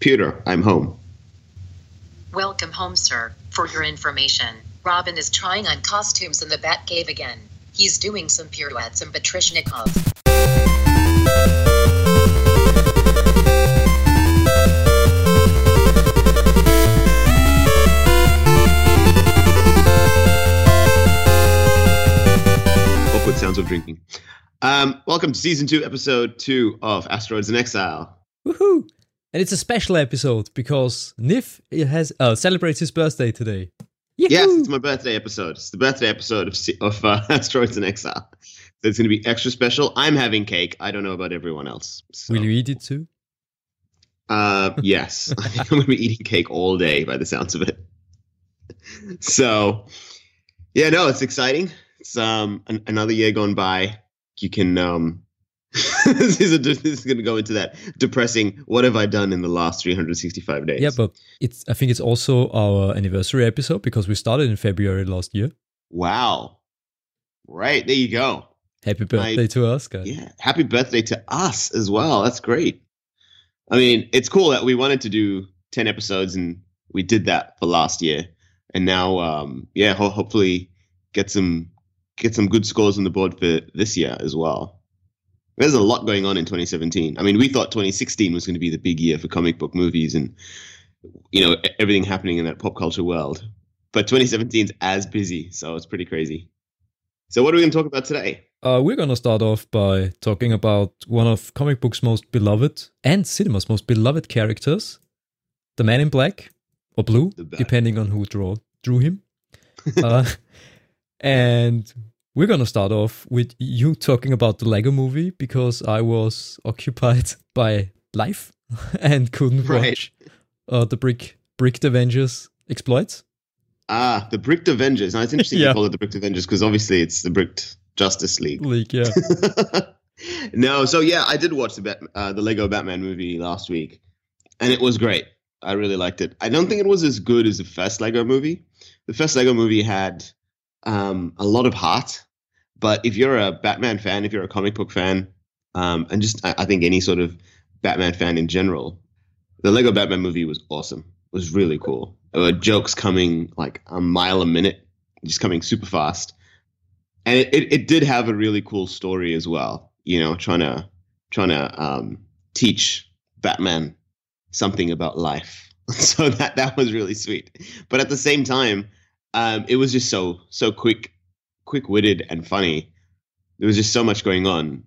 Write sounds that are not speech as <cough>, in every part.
Puter, I'm home. Welcome home, sir. For your information, Robin is trying on costumes in the Batcave again. He's doing some pirouettes and Batrishnikov. Awkward sounds of drinking. Um, welcome to season two, episode two of Asteroids in Exile. Woohoo! And it's a special episode because Niv has uh, celebrates his birthday today. Yes, it's my birthday episode. It's the birthday episode of, of uh, <laughs> Asteroids in Exile. So it's going to be extra special. I'm having cake. I don't know about everyone else. So, Will you eat it too? Uh, <laughs> yes, <laughs> I think I'm going to be eating cake all day by the sounds of it. So, yeah, no, it's exciting. It's um an- another year gone by. You can um. <laughs> this is a, this is going to go into that depressing. What have I done in the last 365 days? Yeah, but it's. I think it's also our anniversary episode because we started in February last year. wow. Right there you go. Happy birthday to us, guys! Yeah, happy birthday to us as well. That's great. I mean, it's cool that we wanted to do 10 episodes and we did that for last year. And now um yeah, ho- hopefully get some get some good scores on the board for this year as well. There's a lot going on in 2017. I mean, we thought 2016 was going to be the big year for comic book movies and you know, everything happening in that pop culture world. But 2017's as busy, so it's pretty crazy. So what are we going to talk about today? Uh, we're gonna start off by talking about one of comic books' most beloved and cinema's most beloved characters, the Man in Black or Blue, depending on who draw drew him. <laughs> uh, and we're gonna start off with you talking about the Lego Movie because I was occupied <laughs> by life <laughs> and couldn't Right. watch uh, the Brick Bricked Avengers exploits. Ah, the Bricked Avengers. Now it's interesting Yeah. you call it the Bricked Avengers because obviously it's the Bricked Justice League. League, yeah, <laughs> no, so yeah, I did watch the Bat- uh, the Lego Batman movie last week, and it was great. I really liked it. I don't think it was as good as the first Lego movie. The first Lego movie had um, a lot of heart, but if you're a Batman fan, if you're a comic book fan, um, and just I, I think any sort of Batman fan in general, the Lego Batman movie was awesome. It was really cool. There were jokes coming like a mile a minute, just coming super fast. And it, it, it did have a really cool story as well, you know, trying to trying to um, teach Batman something about life. <laughs> so that that was really sweet. But at the same time, um, it was just so so quick, quick witted and funny. There was just so much going on.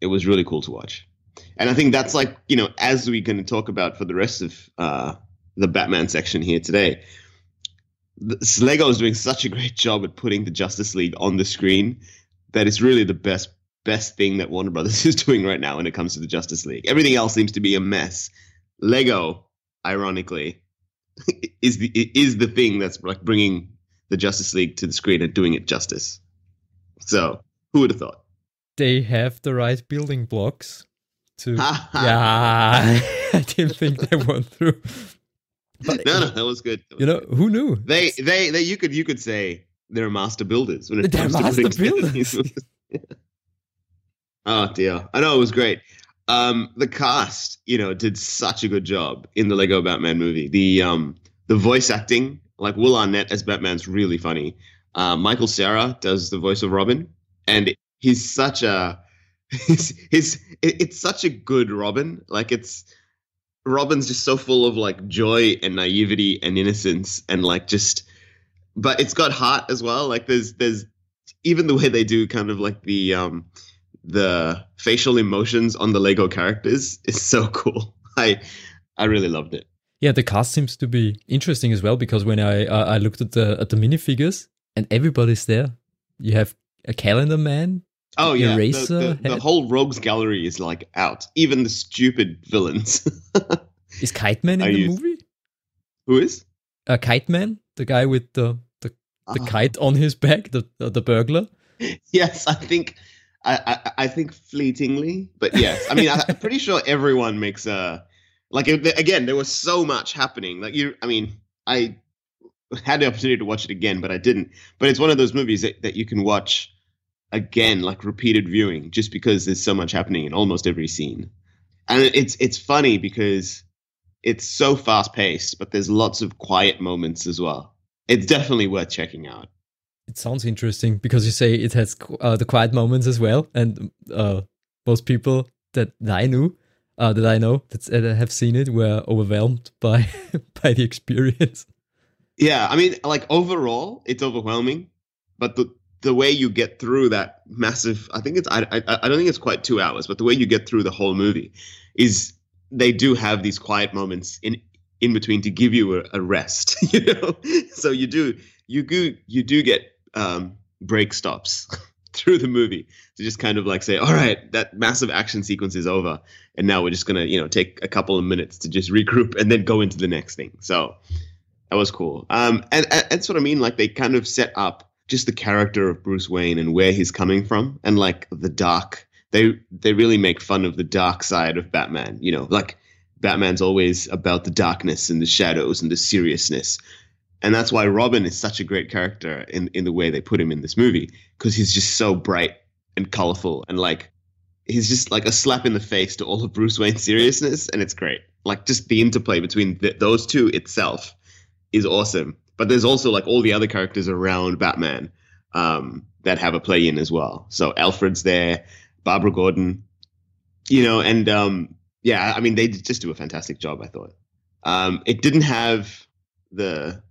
It was really cool to watch. And I think that's like, you know, as we're going to talk about for the rest of uh, the Batman section here today, Lego is doing such a great job at putting the Justice League on the screen that it's really the best best thing that Warner Brothers <laughs> is doing right now when it comes to the Justice League. Everything else seems to be a mess. Lego, ironically, <laughs> is the is the thing that's like bringing the Justice League to the screen and doing it justice. So, who would have thought? they have the right building blocks to. <laughs> Yeah, <laughs> I didn't think they went through. But no, no, that was good. you know who knew? They, they, they. You could, you could say they're master builders when it They're comes to builders. <laughs> oh dear, I know it was great. Um, the cast, you know, did such a good job in the Lego Batman movie. The um, the voice acting, like Will Arnett as Batman's really funny. Uh, Michael Cera does the voice of Robin, and he's such a <laughs> he's, he's it's such a good Robin. Like it's Robin's just so full of like joy and naivety and innocence and like just but it's got heart as well. Like there's there's even the way they do kind of like the um the facial emotions on the Lego characters is so <laughs> cool. I I really loved it. Yeah, the cast seems to be interesting as well because when I uh, I looked at the at the minifigures and everybody's there. You have a calendar man. Oh yeah, the, Eraser the, the head? whole rogues gallery is like out. Even the stupid villains. <laughs> Is Kite Man in I the used- movie? Who is? Uh, Kite Man, the guy with the the, the Ah. kite on his back, the the, the burglar. <laughs> Yes, I think I, I I think fleetingly, but yes, I mean I, I'm pretty sure everyone makes a like again. There was so much happening. Like you, I mean, I had the opportunity to watch it again, but I didn't. But it's one of those movies that, that you can watch again, like repeated viewing, just because there's so much happening in almost every scene. And it's it's funny because it's so fast paced, but there's lots of quiet moments as well. It's definitely worth checking out. It sounds interesting because you say it has uh, the quiet moments as well, and uh, most people that I knew, uh, that I know, that have seen it, were overwhelmed by <laughs> by the experience. Yeah, I mean, like overall, it's overwhelming, but the the way you get through that massive, I think it's, I, I, I don't think it's quite two hours, but the way you get through the whole movie is they do have these quiet moments in in between to give you a, a rest, <laughs> you know. so you do you do you do get um, break stops <laughs> through the movie to just kind of like say, all right, that massive action sequence is over, and now we're just gonna you know take a couple of minutes to just regroup and then go into the next thing. So that was cool. Um, and, and that's what I mean. Like they kind of set up just the character of Bruce Wayne and where he's coming from, and like the dark. They they really make fun of the dark side of Batman. You know, like Batman's always about the darkness and the shadows and the seriousness. And that's why Robin is such a great character in, in the way they put him in this movie, because he's just so bright and colorful and like he's just like a slap in the face to all of Bruce Wayne's seriousness, and it's great. Like just the interplay between th- those two itself is awesome. But there's also like all the other characters around Batman um, that have a play in as well. So Alfred's there, Barbara Gordon, you know, and um, yeah, I mean, they just do a fantastic job. I thought um, it didn't have the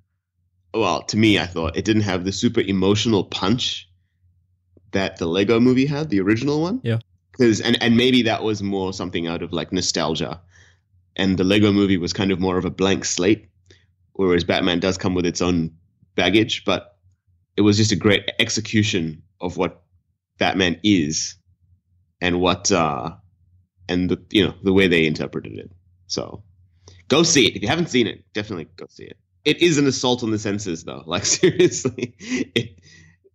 well, to me, I thought it didn't have the super emotional punch that the Lego Movie had, the original one. Yeah, because and and maybe that was more something out of like nostalgia, and the Lego Movie was kind of more of a blank slate, whereas Batman does come with its own baggage, but it was just a great execution of what Batman is and what uh, and the you know the way they interpreted it. So go see it if you haven't seen it. Definitely go see it. It is an assault on the senses, though. <laughs> Like seriously, it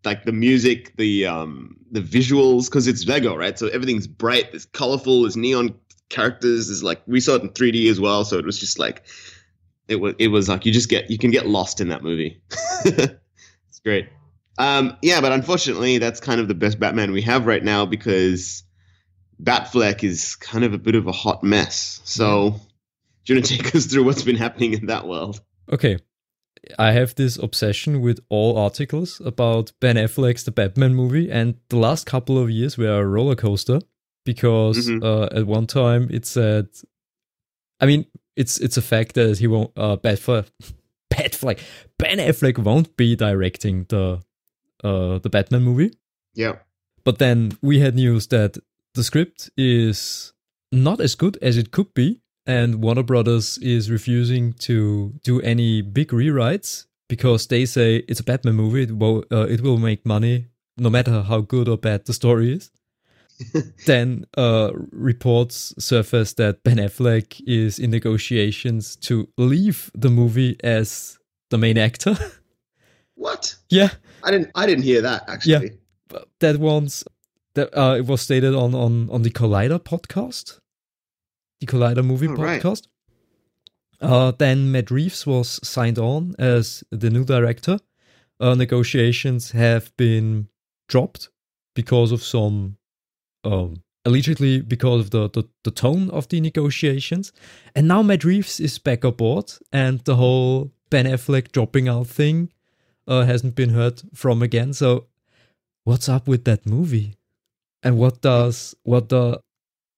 like the music, the um the visuals, because it's Lego, right? So everything's bright, it's colorful, there's neon characters. There's like we saw it in 3D as well, so it was just like it was it was like you just get you can get lost in that movie. <laughs> it's great. Um, yeah, but unfortunately, that's kind of the best Batman we have right now because Batfleck is kind of a bit of a hot mess. So, do you want to take us through what's been happening in that world? Okay. I have this obsession with all articles about Ben Affleck's The Batman movie, and the last couple of years were a roller coaster because mm-hmm. uh, at one time it said, I mean, it's it's a fact that he won't uh, Batfleck, <laughs> Batfleck, Ben Affleck won't be directing the uh, the Batman movie. Yeah. But then we had news that the script is not as good as it could be, and Warner Brothers is refusing to do any big rewrites because they say it's a Batman movie. It will, uh, it will make money no matter how good or bad the story is. <laughs> then uh, reports surface that Ben Affleck is in negotiations to leave the movie as the main actor. <laughs> What? Yeah, I didn't. I didn't hear that actually. Yeah, that one's that uh, it was stated on on on the Collider podcast, the Collider movie oh, podcast. Right. Uh, then Matt Reeves was signed on as the new director. Uh, negotiations have been dropped because of some, um, allegedly because of the, the, the tone of the negotiations. And now Matt Reeves is back aboard, and the whole Ben Affleck dropping out thing uh, hasn't been heard from again. So, what's up with that movie? And what does what the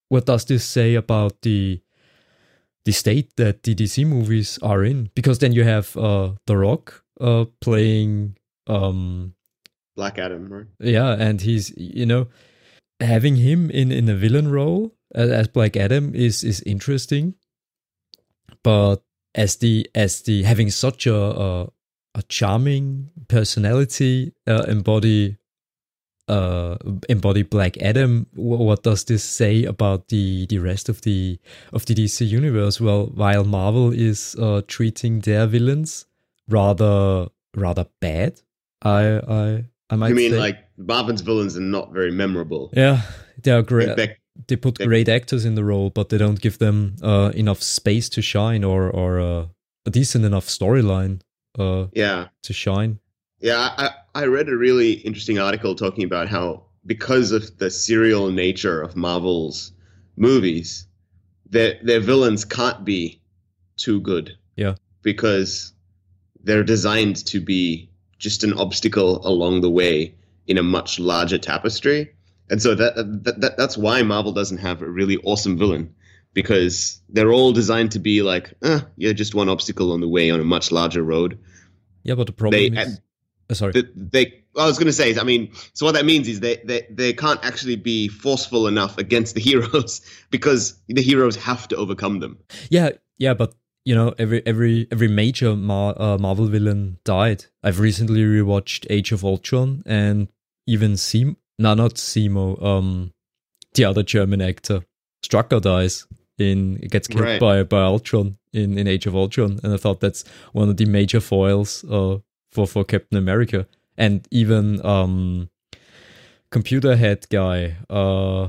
what does this say about the the state that the DC movies are in? Because then you have uh, The Rock uh, playing um, Black Adam, right? Yeah, and he's you know having him in in a villain role as, as Black Adam is is interesting, but as the as the having such a a, a charming personality uh, embody uh, embody Black Adam. What does this say about the the rest of the of the DC universe? Well, while Marvel is uh, treating their villains rather rather bad, I I I might. You mean say. like Marvel's villains are not very memorable? Yeah, they are great. They, they put great actors in the role, but they don't give them uh, enough space to shine or or uh, a decent enough storyline. Uh, yeah, to shine. Yeah, I, I read a really interesting article talking about how because of the serial nature of Marvel's movies, their their villains can't be too good. Yeah. Because they're designed to be just an obstacle along the way in a much larger tapestry. And so that, that, that that's why Marvel doesn't have a really awesome villain because they're all designed to be like, eh, you're just one obstacle on the way on a much larger road. Yeah, but the problem They- is. Uh, sorry. They, they I was going to say, I mean, so what that means is they, they they can't actually be forceful enough against the <laughs> heroes because the heroes have to overcome them. Yeah, yeah, but you know, every every every major Mar- uh, Marvel villain died. I've recently rewatched Age of Ultron, and even Sim, no, not Simo, um, the other German actor, Strucker dies in gets killed Right. by by Ultron in in Age of Ultron, and I thought that's one of the major foils uh for for Captain America, and even um, computer head guy, uh.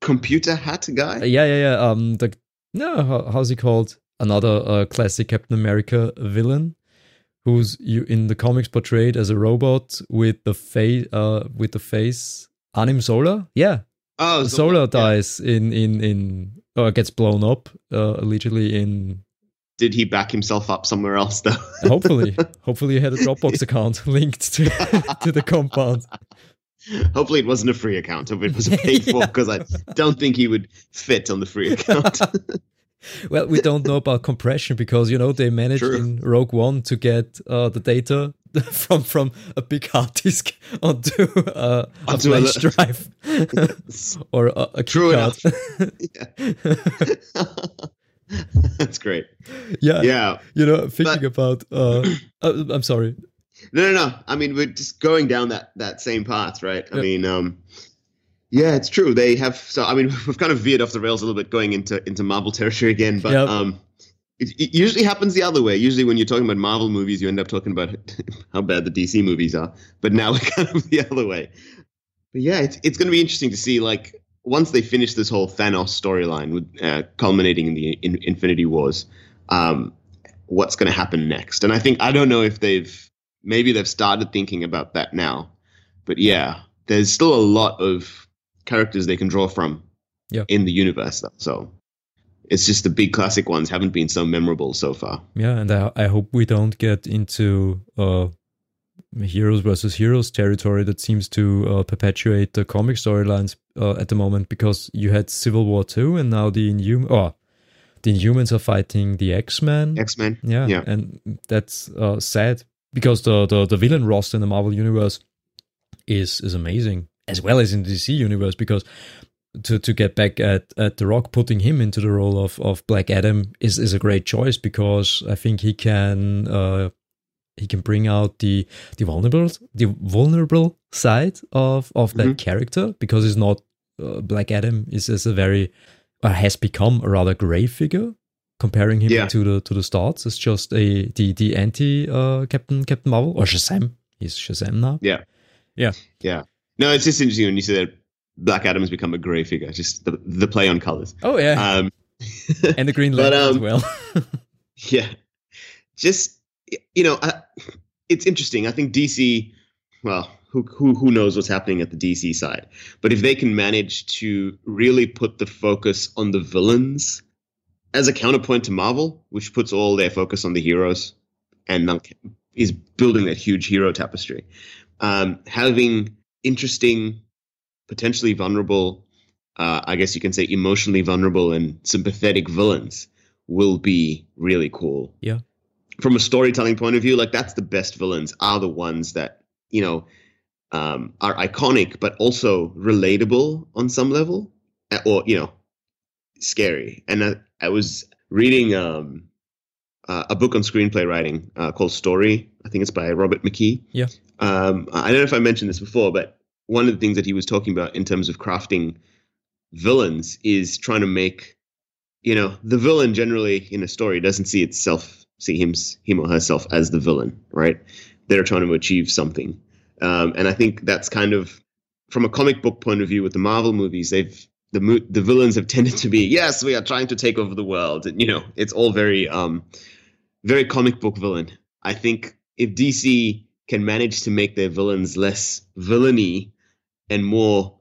Computer hat guy. Uh, Yeah, yeah, yeah. Um, the no, how, how's he called? Another uh, classic Captain America villain, who's you in the comics portrayed as a robot with the face, uh, with the face. Arnim Zola, yeah, Oh, Zola yeah. dies in in in or gets blown up uh, allegedly in. Did he back himself up somewhere else though? <laughs> Hopefully, hopefully, he had a <laughs> Dropbox account <laughs> linked to to the compound. Hopefully, it wasn't a free account. Hopefully, it was a paid for Yeah. because I don't think he would fit on the free account. Well, we don't know about compression because you know they managed True. in Rogue One to get uh, the data from from a big hard disk onto uh, a Onto a flash li- drive or a, a True enough. <laughs> That's great. yeah, Yeah. you know, thinking about. Uh, uh, I'm sorry. No, no, no. I mean, we're just going down that that same path, right? I Yeah. mean, um, yeah, it's true. They have. So, I mean, <laughs> we've kind of veered off the rails a little bit, going into into Marvel territory again. But Yeah. um, it, it usually happens the other way. Usually, when you're talking about Marvel movies, you end up talking about <laughs> how bad the DC movies are. But now we're kind of the other way. But yeah, it's it's going to be interesting to see like once they finish this whole Thanos storyline with uh, culminating in the in, Infinity Wars, um, what's going to happen next? And I think I don't know if they've maybe they've started thinking about that now, but yeah, there's still a lot of characters they can draw from Yeah. in the universe. Though, so it's just the big classic ones haven't been so memorable so far. Yeah, and I, I hope we don't get into uh, heroes versus heroes territory that seems to uh, perpetuate the comic storylines uh, at the moment because you had Civil War 2 and now the Inhum oh, the Inhumans are fighting the X-Men. X Men. yeah, yeah. and that's uh, sad because the, the, the villain roster in the Marvel universe is is amazing as well as in the DC universe because to to get back at, at the Rock, putting him into the role of, of Black Adam is, is a great choice because I think he can uh, he can bring out the the vulnerable the vulnerable side of of that Mhm. character because he's not uh, Black Adam is, is a very uh, has become a rather gray figure comparing him Yeah. to the to the starts it's just a the the anti uh, Captain Captain Marvel or Shazam he's Shazam now Yeah. Yeah. Yeah. No, it's just interesting when you say that Black Adam has become a grey figure. Just the, the play on colors. oh yeah Um, <laughs> and the Green but, Lantern as um, well <laughs> Yeah, just you know, I, it's interesting. I think DC. Well, who who who knows what's happening at the DC side? But if they can manage to really put the focus on the villains as a counterpoint to Marvel, which puts all their focus on the heroes and is building that huge hero tapestry, um, having interesting, potentially vulnerable. Uh, I guess you can say emotionally vulnerable and sympathetic villains will be really cool. Yeah. From a storytelling point of view, like that's the best villains are the ones that, you know, um, are iconic, but also relatable on some level uh, or, you know, scary. And I, I was reading um, uh, a book on screenplay writing uh, called Story. I think it's by Robert McKee. Yeah. Um, I don't know if I mentioned this before, but one of the things that he was talking about in terms of crafting villains is trying to make you know the villain generally in a story doesn't see itself see him him or herself as the villain right? They're trying to achieve something. Um, and i think that's kind of from a comic book point of view with the marvel movies they've the mo- the villains have <laughs> tended to be yes we are trying to take over the world. And you know it's all very um very comic book villain. I think if dc can manage to make their villains less villainy and more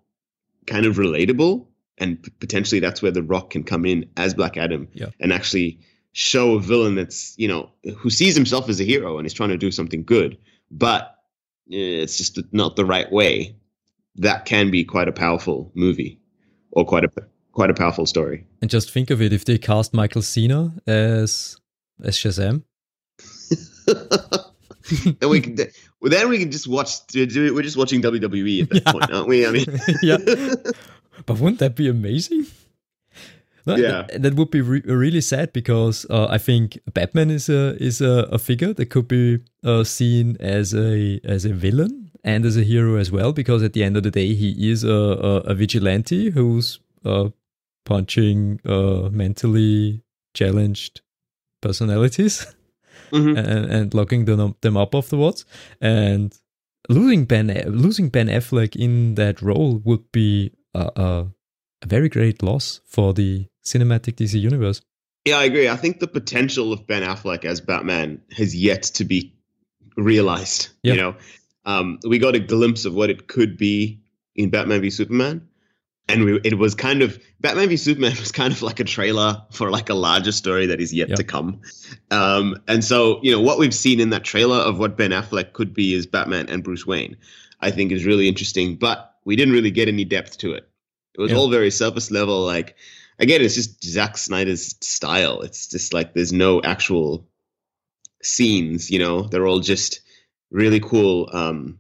kind of relatable and potentially that's where the rock can come in as black adam Yeah. and actually show a villain that's you know who sees himself as a hero and is trying to do something good, but eh, it's just not the right way. That can be quite a powerful movie, or quite a quite a powerful story. And just think of it if they cast Michael Cena as as Shazam. <laughs> then we can well, then we can just watch. We're just watching WWE at that <laughs> Yeah. point, aren't we? I mean, <laughs> Yeah. But wouldn't that be amazing? No, Yeah. that, that would be re- really sad because uh, I think Batman is a is a, a figure that could be uh, seen as a as a villain and as a hero as well. Because at the end of the day, he is a a, a vigilante who's uh, punching uh, mentally challenged personalities Mhm. <laughs> and, and locking them them up afterwards. And losing Ben losing Ben Affleck in that role would be a, a, a very great loss for the cinematic DC universe. Yeah, I agree. I think the potential of Ben Affleck as Batman has yet to be realized. Yeah. You know, um, we got a glimpse of what it could be in Batman v Superman, and we, it was kind of Batman v Superman <laughs> was kind of like a trailer for like a larger story that is yet Yeah. to come. Um, and so, you know, what we've seen in that trailer of what Ben Affleck could be as Batman and Bruce Wayne, I think is really interesting. But we didn't really get any depth to it. It was Yeah. all very surface level, like again, it's just Zack Snyder's style. It's just like there's no actual scenes, you know. They're all just really cool. Um,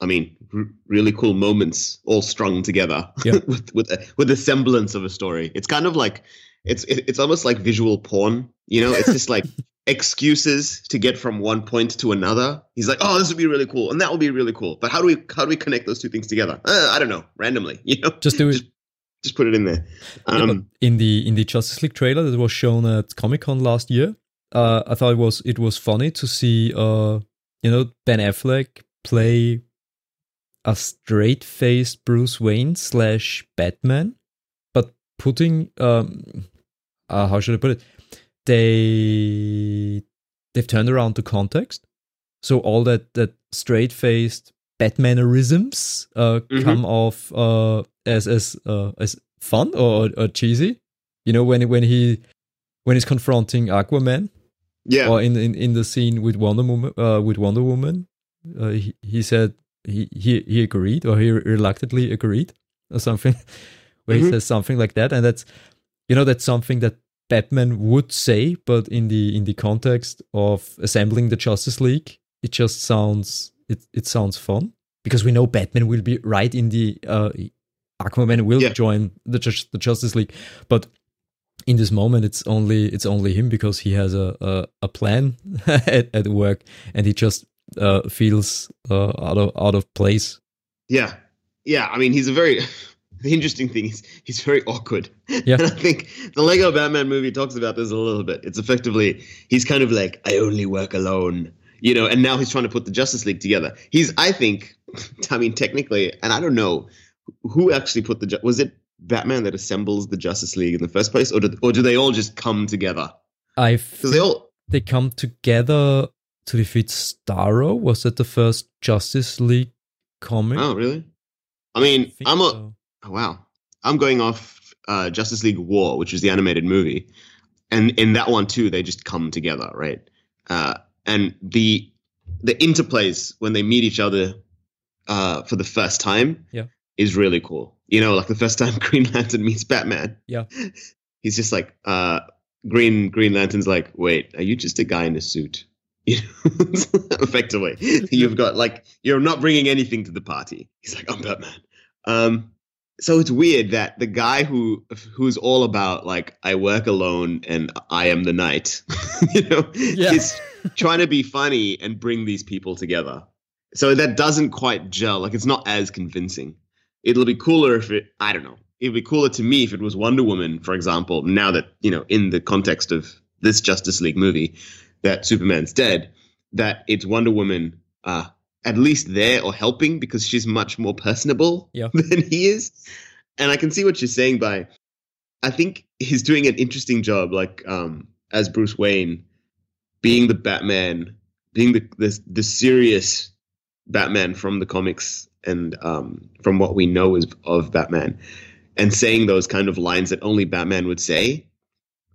I mean, r- really cool moments all strung together Yeah. <laughs> with with a, with a semblance of a story. It's kind of like it's it, it's almost like visual porn. You know, it's just like <laughs> excuses to get from one point to another. He's like, "Oh, this would be really cool, and that would be really cool." But how do we how do we connect those two things together? Uh, I don't know, randomly. <laughs> You know, Just do it. Just- just put it in there. Yeah, Um, in the in the Justice League trailer that was shown at Comic Con last year, uh, I thought it was it was funny to see uh, you know Ben Affleck play a straight faced Bruce Wayne slash Batman, but putting um, uh, how should I put it? They they've turned around the context, so all that that straight faced Batmanerisms uh, Mhm. come off uh, as as uh, as fun or, or cheesy. You know when when he when he's confronting Aquaman yeah, or in, in in the scene with Wonder Woman uh, with Wonder Woman, uh, he, he said he, he he agreed or he reluctantly agreed or something <laughs> where he Mhm. says something like that and that's you know that's something that Batman would say but in the in the context of assembling the Justice League it just sounds it it sounds fun because we know Batman will be right in the uh Aquaman will Yeah. join the Ju- the Justice League but in this moment it's only it's only him because he has a a, a plan <laughs> at, at work and he just uh, feels uh, out of out of place. Yeah, yeah. I mean, he's a very. <laughs> The interesting thing is he's very awkward. <laughs> Yeah. and I think the Lego Batman movie talks about this a little bit. It's effectively he's kind of like I only work alone, you know. And now he's trying to put the Justice League together. He's, I think, <laughs> I mean, technically, and I don't know who actually put the was it Batman that assembles the Justice League in the first place, or do, or do they all just come together? I Because they all they come together to defeat Starro. Was that the first Justice League comic? Oh, really? I I mean, think I'm a, so. oh, wow. I'm going off uh, Justice League War, which is the animated movie, and in that one too, they just come together, right? Uh, and the the interplays when they meet each other uh, for the first time, Yeah. is really cool. You know, like the first time <laughs> Green Lantern meets Batman, Yeah. <laughs> he's just like, uh, Green Green Lantern's like, wait, are you just a guy in a suit? <laughs> You know, effectively, you've got like you're not bringing anything to the party. He's like, I'm Batman. Um, so it's weird that the guy who who's all about like I work alone and I am the knight, <laughs> you know, Yeah. is trying to be funny and bring these people together. So that doesn't quite gel. Like it's not as convincing. It'll be cooler if it. I don't know. It'd be cooler to me if it was Wonder Woman, for example. Now that you know, in the context of this Justice League movie, that Superman's dead, that it's Wonder Woman uh, at least there or helping because she's much more personable Yeah. <laughs> than he is. And I can see what you're saying by I think he's doing an interesting job, like um, as Bruce Wayne, being the Batman, being the the, the serious Batman from the comics and um, from what we know is of Batman, and saying those kind of lines that only Batman would say,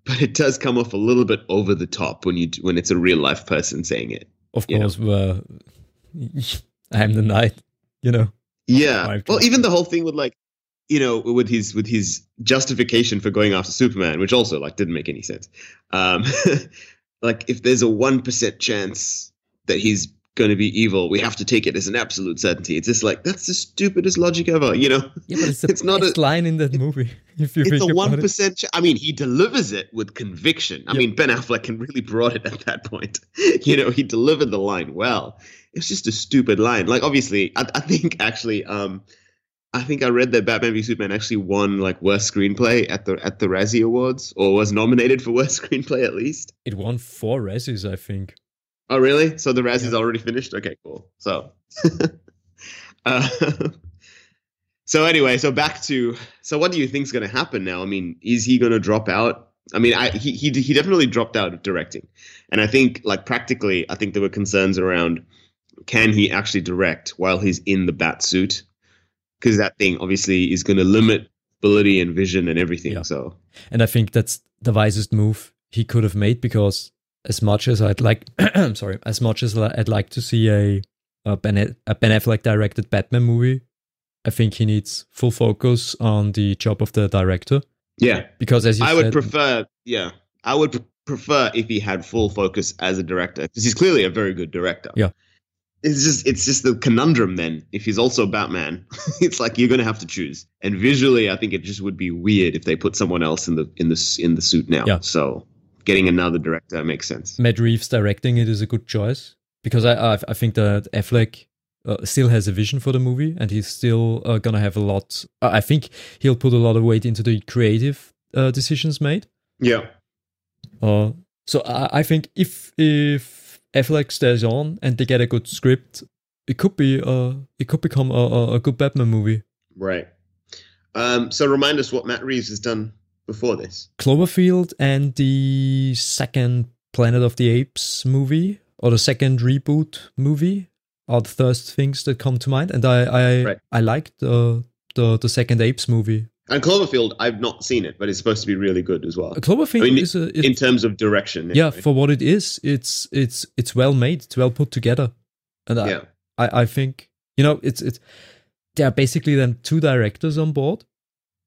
but it does come off a little bit over the top when you when it's a real life person saying it. Of You know. course, uh, <laughs> I'm the knight. You know. Yeah. Well, even the whole thing with like, you know, with his with his justification for going after Superman, which also like didn't make any sense. Um, <laughs> like, if there's a one percent chance that he's going to be evil, we have to take it as an absolute certainty. It's just like that's the stupidest logic ever. You know, Yeah, but it's <laughs> It's not a- best line in that movie. If you it's a one Ch- I mean, he delivers it with conviction. I Yep. mean, Ben Affleck can really brought it at that point. you know, he delivered the line well. It's just a stupid line. Like, obviously, I, I think <laughs> actually, um, I think I read that Batman v Superman actually won like worst screenplay at the at the Razzie Awards, or was nominated for <laughs> worst screenplay at least. It won four Razzies, I think. Oh, really? So the Razzie's Yeah. already finished? Okay, cool. So, <laughs> uh, so anyway, so back to so what do you think's going to happen now? I mean, is he going to drop out? I mean, I he, he he definitely dropped out of directing, and I think like practically, I think there were concerns around can he actually direct while he's in the bat suit? Because that thing obviously is going to limit ability and vision and everything. Yeah. So And I think that's the wisest move he could have made because as much as I'd like, I'm <clears throat> sorry, as much as I'd like to see a, a, ben, a Ben Affleck directed Batman movie, I think he needs full focus on the job of the director. yeah, Because as you I said, would prefer, yeah, I would pr- prefer if he had full focus as a director because he's clearly a very good director. Yeah. It's just it's just the conundrum then. If he's also Batman, <laughs> it's like you're going to have to choose. And visually, I think it just would be weird if they put someone else in the in the in the suit now. Yeah. So getting another director makes sense. Matt Reeves directing it is a good choice because I I, I think that Affleck uh, still has a vision for the movie and he's still uh, gonna have a lot. Uh, I think he'll put a lot of weight into the creative uh, decisions made. Yeah. Uh, so I, I think if if Affleck stays on and they get a good script, it could be uh it could become a, a, a good Batman movie. Right. Um, so remind us what Matt Reeves has done before this. Cloverfield and the second Planet of the Apes movie or the second reboot movie are the first things that come to mind. And I I Right. I liked the the the second Apes movie. And Cloverfield, I've not seen it, but it's supposed to be really good as well. Cloverfield I mean, is a is, In terms of direction. yeah anyway. for what it is. It's it's it's well made. It's well put together. And I, yeah. I, I think you know it's it's there are basically then two directors on board.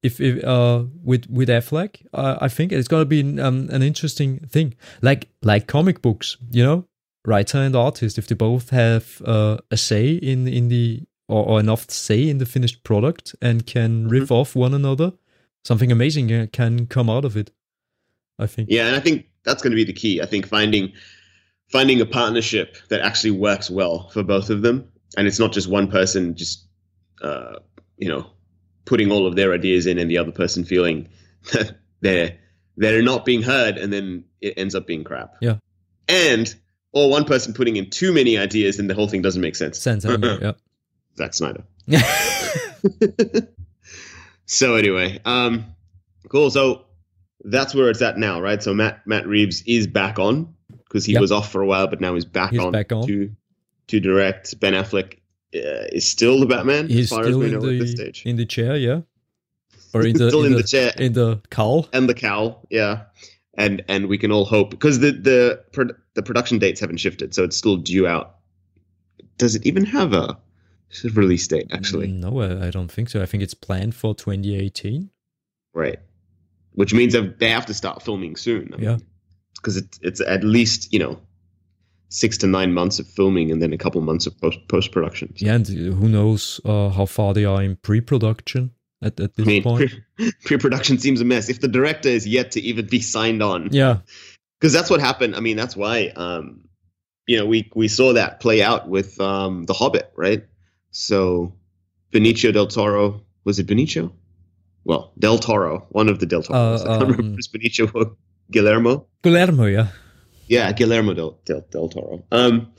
If, if uh with with Affleck, uh, I think it's gonna be um, an interesting thing, like like comic books, you know, writer and artist. If they both have uh, a say in in the or, or enough say in the finished product and can riff off one another, something amazing uh, can come out of it. I think. Yeah, and I think that's going to be the key. I think finding finding a partnership that actually works well for both of them, and it's not just one person just uh, you know putting all of their ideas in, and the other person feeling that they're they're not being heard, and then it ends up being crap. Yeah. and or one person putting in too many ideas, and the whole thing doesn't make sense. Sense, I mean, Zack Snyder. <laughs> <laughs> so anyway, um, cool. So that's where it's at now, right? So Matt Matt Reeves is back on because he Yep. was off for a while, but now he's back He's on back on. to to direct. Ben Affleck uh, is still the Batman He's as far still as we in know at this the stage. in the chair, yeah, or <laughs> in the still in, in the chair in the cowl. and the cowl, yeah. And and we can all hope because the the the production dates haven't shifted, so it's still due out. Does it even have a release date? Actually, no, I, I don't think so. I think it's planned for 2018. Right. Which means they have to start filming soon. Yeah. Because it, it's at least, you know, six to nine months of filming and then a couple months of post post production. Yeah, and who knows uh, how far they are in pre-production at, at I this mean, point. pre production seems a mess. If the director is yet to even be signed on, Yeah, because that's what happened. I mean, that's why, um, you know, we we saw that play out with um, The Hobbit, right? So Benicio del Toro was it Benicio? Well, Del Toro, one of the Del Toros. Uh, <laughs> I can't remember um, if it's Benicio or Guillermo. Guillermo, yeah. Yeah, Guillermo del, del, del Toro. Um,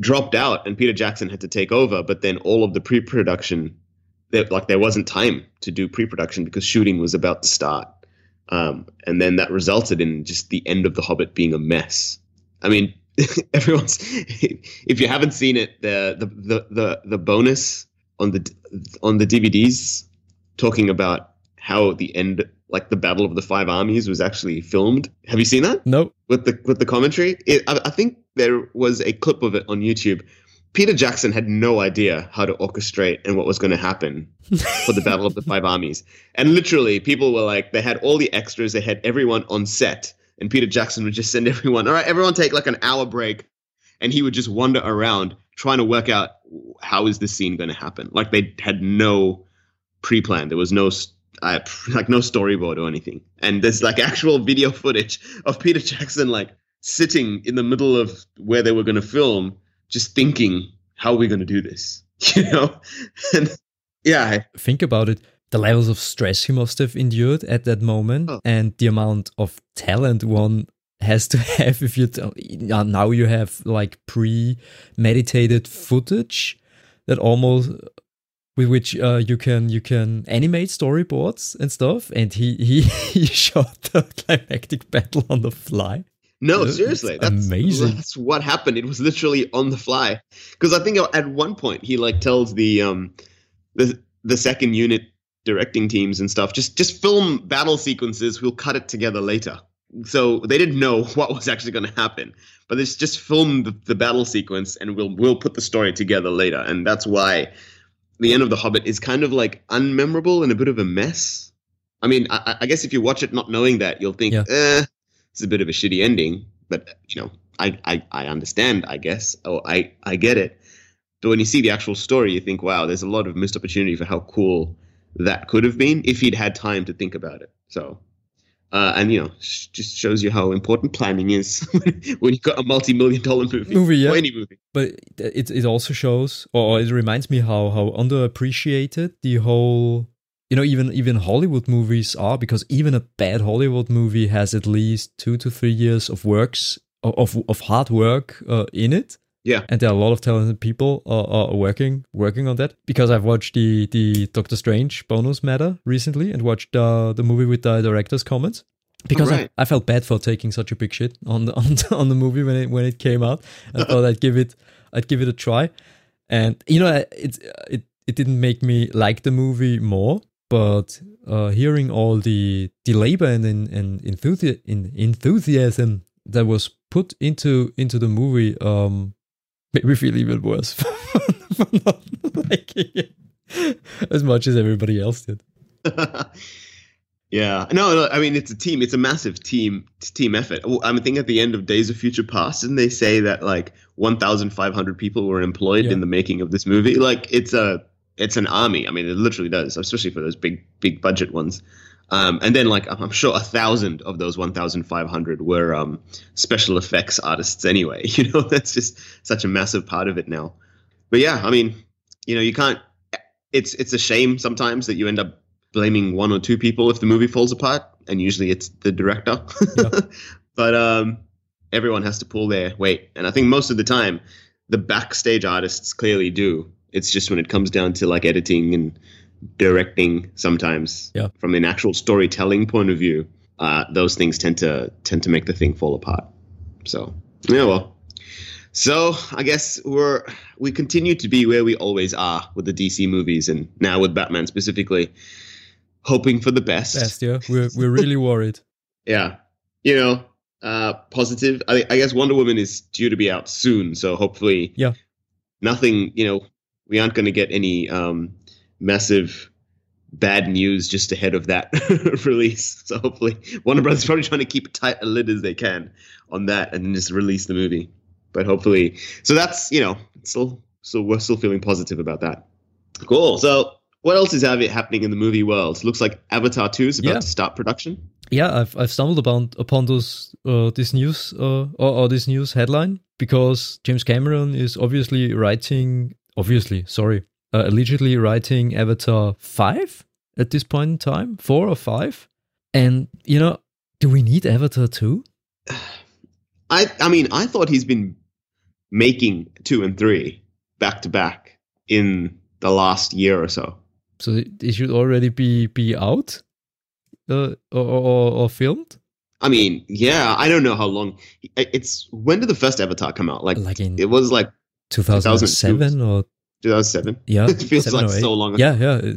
dropped out, and Peter Jackson had to take over. But then all of the pre-production, there, like there wasn't time to do pre-production because shooting was about to start. Um, and then that resulted in just the end of The Hobbit being a mess. I mean, <laughs> everyone's. If you haven't seen it, the the the the, the bonus on the on the DVDs talking about how the end like the Battle of the Five Armies was actually filmed. Have you seen that No. with the with the commentary? It, I, I think there was a clip of it on YouTube. Peter Jackson had no idea how to orchestrate and what was going to happen <laughs> for the Battle of the Five Armies. And literally, people were like, they had all the extras, they had everyone on set, and Peter Jackson would just send <laughs> everyone, all right, everyone take like an hour break, and he would just wander around trying to work out how is this scene going to happen. Like they had no pre-plan. There was no uh, <laughs> like no storyboard or anything. And there's like actual video footage of Peter Jackson like sitting in the middle of where they were going to film, just thinking, how are we going to do this? <laughs> You know, and yeah, Think about it. The levels of stress he must have endured at that moment, Oh. and the amount of talent one has to <laughs> have if you t- now you have like pre-meditated footage that almost with which uh, you can you can animate storyboards and stuff and he he, <laughs> he shot the climactic battle on the fly No, seriously, that's amazing. That's what happened. It was literally on the fly. Because I think at one point he like tells the um the the second unit directing teams and stuff just just film battle sequences. We'll cut it together later. So they didn't know <laughs> what was actually going to happen, but it's just film the, the battle sequence and we'll we'll put the story together later. And that's why the end of the Hobbit is kind of like unmemorable and a bit of a mess. I mean, I, I guess if you watch it not knowing that, you'll think, Yeah. eh, it's a bit of a shitty ending, but you know, I, I, I understand, I guess, or I, I get it. But when you see the actual story, you think, wow, there's a lot of missed opportunity for how cool that could have been if he'd had time to think about it. So, uh, and you know, sh- just shows you how important planning is <laughs> when you've got a multi-million dollar movie, Movie, yeah. or any movie. but it it also shows or it reminds me how how underappreciated the whole you know even even Hollywood movies are because even a bad Hollywood movie has at least 2 to 3 years of works of of hard work uh, in it Yeah. and there are a lot of talented people uh, uh, working working on that because I've watched the the Doctor Strange bonus matter recently and watched uh, the movie with the director's comments because Right. I, I felt bad for taking such a big shit on the <laughs> on, the, on the movie when it when it came out. I <laughs> thought I'd give it I'd give it a try, and you know it it it didn't make me like the movie more, but uh, hearing all the the labor and and, and enthusi- in, enthusiasm that was put into into the movie um made me feel even worse <laughs> for not liking it as much as everybody else did. <laughs> yeah, no, no, I mean it's a team. It's a massive team team effort. I'm thinking at the end of Days of Future Past, didn't they say that like 1,500 people were employed Yeah. in the making of this movie? Like it's a it's an army. I mean, it literally does, especially for those big big budget ones. Um, and then like I'm sure a thousand of those 1,500 were um, special effects artists anyway. <laughs> You know, that's just such a massive part of it now. But yeah, I mean, you know, you can't. It's it's a shame sometimes that you end up blaming one or two people if the movie falls apart, and usually it's the director. Yeah. <laughs> but um, everyone has to pull their weight, and I think most of the time, the backstage artists clearly do. It's just when it comes down to like editing and directing, sometimes Yeah. from an actual storytelling point of view, uh, those things tend to tend to make the thing fall apart. So yeah, well. So I guess we're we continue to be where we always are with the DC movies, and now with Batman specifically, hoping for the best. Best, yeah. We're we're really <laughs> worried. Yeah, you know, uh, positive. I, I guess Wonder Woman is due to be out soon, so hopefully, Yeah. nothing. You know, we aren't going to get any um, massive bad news just ahead of that <laughs> release. So hopefully, Warner Brothers is probably trying to keep a tight a lid as they can on that, and then just release the movie. But hopefully, so that's you know, still, so we're still feeling positive about that. Cool. So. What else is happening in the movie world? Looks like Avatar 2 is about Yeah. to start production. Yeah, I've I've stumbled upon upon those uh, this news uh, or, or this news headline because James Cameron is obviously writing obviously sorry uh, allegedly writing Avatar five at this point in time four or five, and you know do we need Avatar two? <sighs> I I mean, I thought he's been making two and three back to back in the last year or so. So they- they should already be be out uh, or, or or filmed I mean, yeah, I don't know how long. It's when did the first Avatar come out? Like, like in it was like two thousand seven or 2007. yeah <laughs> It feels like so long ago. Yeah, yeah.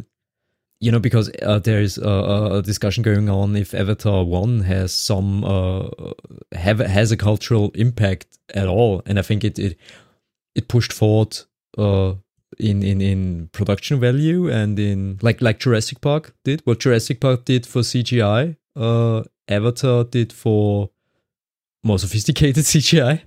you know, because uh, there is a, a discussion going on if Avatar One has some uh, have has a cultural impact at all, and I think it it it pushed forward uh, in in in production value and in like like Jurassic Park did. What Jurassic Park did for CGI, uh, Avatar did for more sophisticated <laughs> CGI.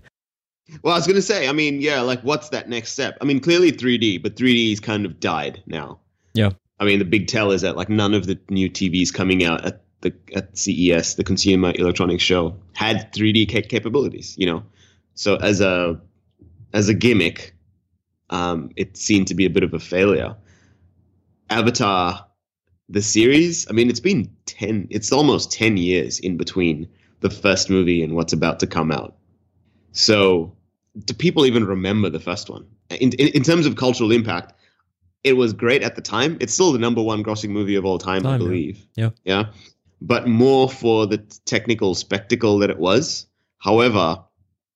Well, I was gonna say, I mean, yeah, like what's that next step? I mean, clearly 3D, but 3D's kind of died now. Yeah. I mean, the big tell is that like none of the new TVs coming out at the at CES, the Consumer Electronics Show, had 3D ca- capabilities. You know, so as a as a gimmick, um, it seemed to be a bit of a failure. Avatar, the series, I mean, it's been ten, it's almost ten years in between the first movie and what's about to come out. So, do people even remember the first one? In, in, in terms of cultural impact, it was great at the time. It's still the number one grossing movie of all time, I Time, yeah. believe. Yeah. Yeah. But more for the technical spectacle that it was. However,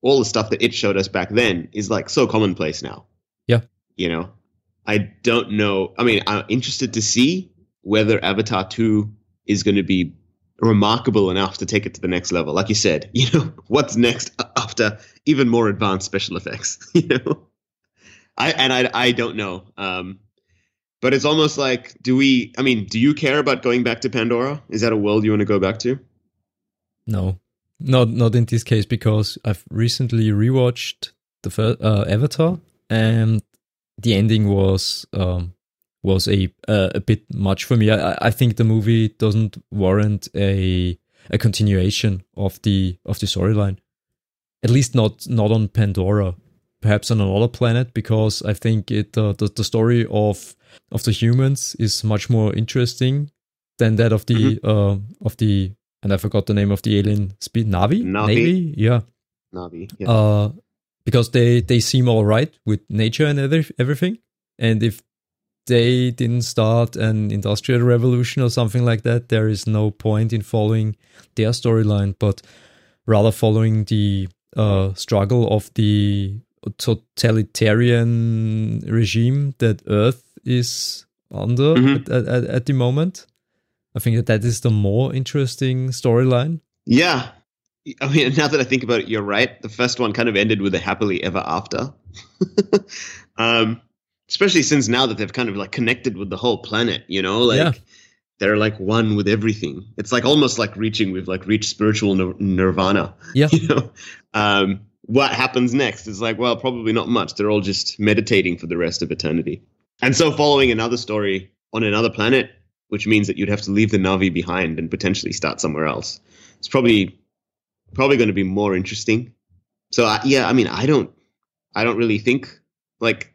all the stuff that it showed us back then is like so commonplace now. Yeah. You know, I don't know. I mean, I'm interested to see whether Avatar 2 is going to be remarkable enough to take it to the next level. Like you said, <laughs> you know, what's next after even more advanced special effects, <laughs> you know? I and I I don't know. Um but it's almost like do we I mean, do you care about going back to Pandora? Is that a world you want to go back to? No, not not in this case because I've recently rewatched the first uh, Avatar, and the ending was um, was a uh, a bit much for me. I, I think the movie doesn't warrant a a continuation of the of the storyline. At least not not on Pandora. Perhaps on another planet, because I think it uh, the the story of of the humans is much more interesting than that of the uh, of the and I forgot the name of the alien speed Navi. Navi. Yeah. Navi. Yeah. Uh, because they they seem all right with nature and every, everything, and if they didn't start an industrial revolution or something like that, there is no point in following their storyline, but rather following the uh, struggle of the totalitarian regime that Earth is under Mhm. at, at, at the moment. I think that that is the more interesting storyline. Yeah. I mean, now that I think about it, you're right. The first one kind of ended with a happily ever after. <laughs> um, especially since now that they've kind of like connected with the whole planet, you know, like Yeah. They're like one with everything. It's like almost like reaching, we've like reached spiritual nir- nirvana. Yeah. <laughs> You know, um, what happens next is like, well, probably not much. They're all just meditating for the rest of eternity. And so following another story on another planet, which means that you'd have to leave the Navi behind and potentially start somewhere else. It's probably probably going to be more interesting. So I, yeah, I mean, I don't, I don't really think like,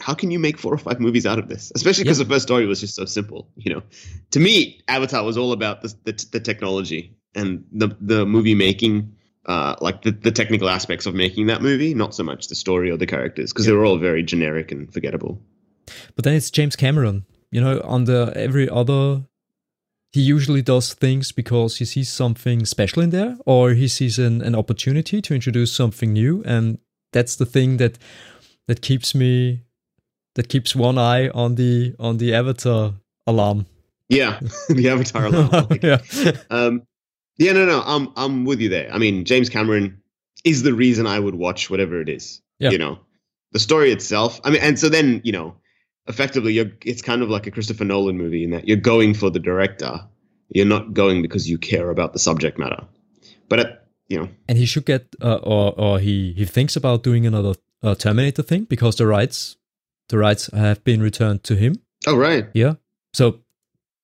how can you make four or five movies out of this? Especially because Yeah. the first story was just so simple. You know, to me, Avatar was all about the the, the technology and the the movie making. Uh, like the, the technical aspects of making that movie, not so much the story or the characters, because they were all very generic and forgettable. But then it's James Cameron. You know, on the every other he usually does things because he sees something special in there or he sees an, an opportunity to introduce something new and that's the thing that that keeps me that keeps one eye on the on the avatar alarm Yeah, <laughs> the Avatar alarm. Like, <laughs> yeah Um, yeah, no, no, I'm I'm with you there. I mean, James Cameron is the reason I would watch whatever it is. Yeah. You know, the story itself. I mean, and so then you know, effectively, you're it's kind of like a Christopher Nolan movie in that you're going for the director. You're not going because you care about the subject matter. But it, you know, and he should get uh, or or he he thinks about doing another uh, terminator thing because the rights the rights have been returned to him oh right. yeah so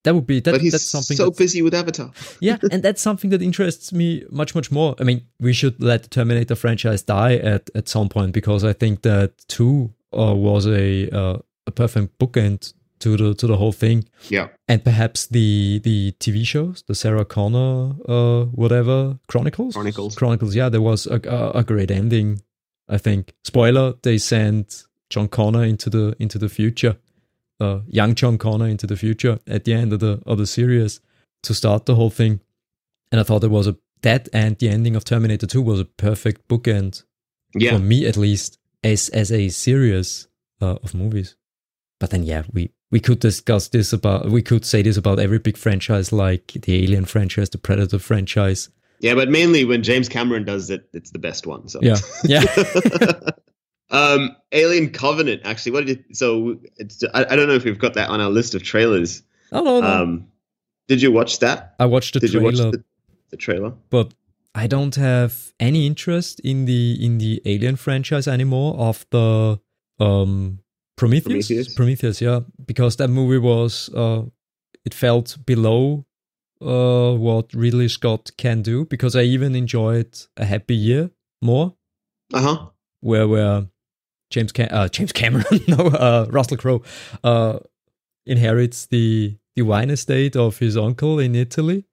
that would be that, but he's that's something so busy with Avatar. <laughs> yeah, and that's something that interests me much, much more. I mean, we should let the Terminator franchise die at at some point because I think that two uh, was a uh, a perfect bookend to the to the whole thing, Yeah. and perhaps the the TV shows, the Sarah Connor, uh, whatever Chronicles, Chronicles. Chronicles. Yeah, there was a, a, a great ending. I think. Spoiler: They sent John Connor into the into the future uh, young John Connor into the future at the end of the of the series to start the whole thing. And I thought it was a that and the ending of Terminator 2 was a perfect bookend Yeah. for me at least as as a series uh, of movies. But then yeah, we we could discuss this about we could say this about every big franchise like the Alien franchise, the Predator franchise. Yeah, but mainly when James Cameron does it, it's the best one. So Yeah, <laughs> yeah. <laughs> um, Alien Covenant. Actually, what did you, so? It's I, I don't know if we've got that on our list of trailers. oh no, no. Um, did you watch that? I watched the did trailer, you watch the, the trailer? but I don't have any interest in the in the Alien franchise anymore after um Prometheus. Prometheus? Prometheus, yeah, because that movie was uh it felt below uh what Ridley Scott can do because I even enjoyed A Happy Year more Uh huh. where where James Cam- uh, James Cameron <laughs> no uh Russell Crowe uh inherits the the wine estate of his uncle in Italy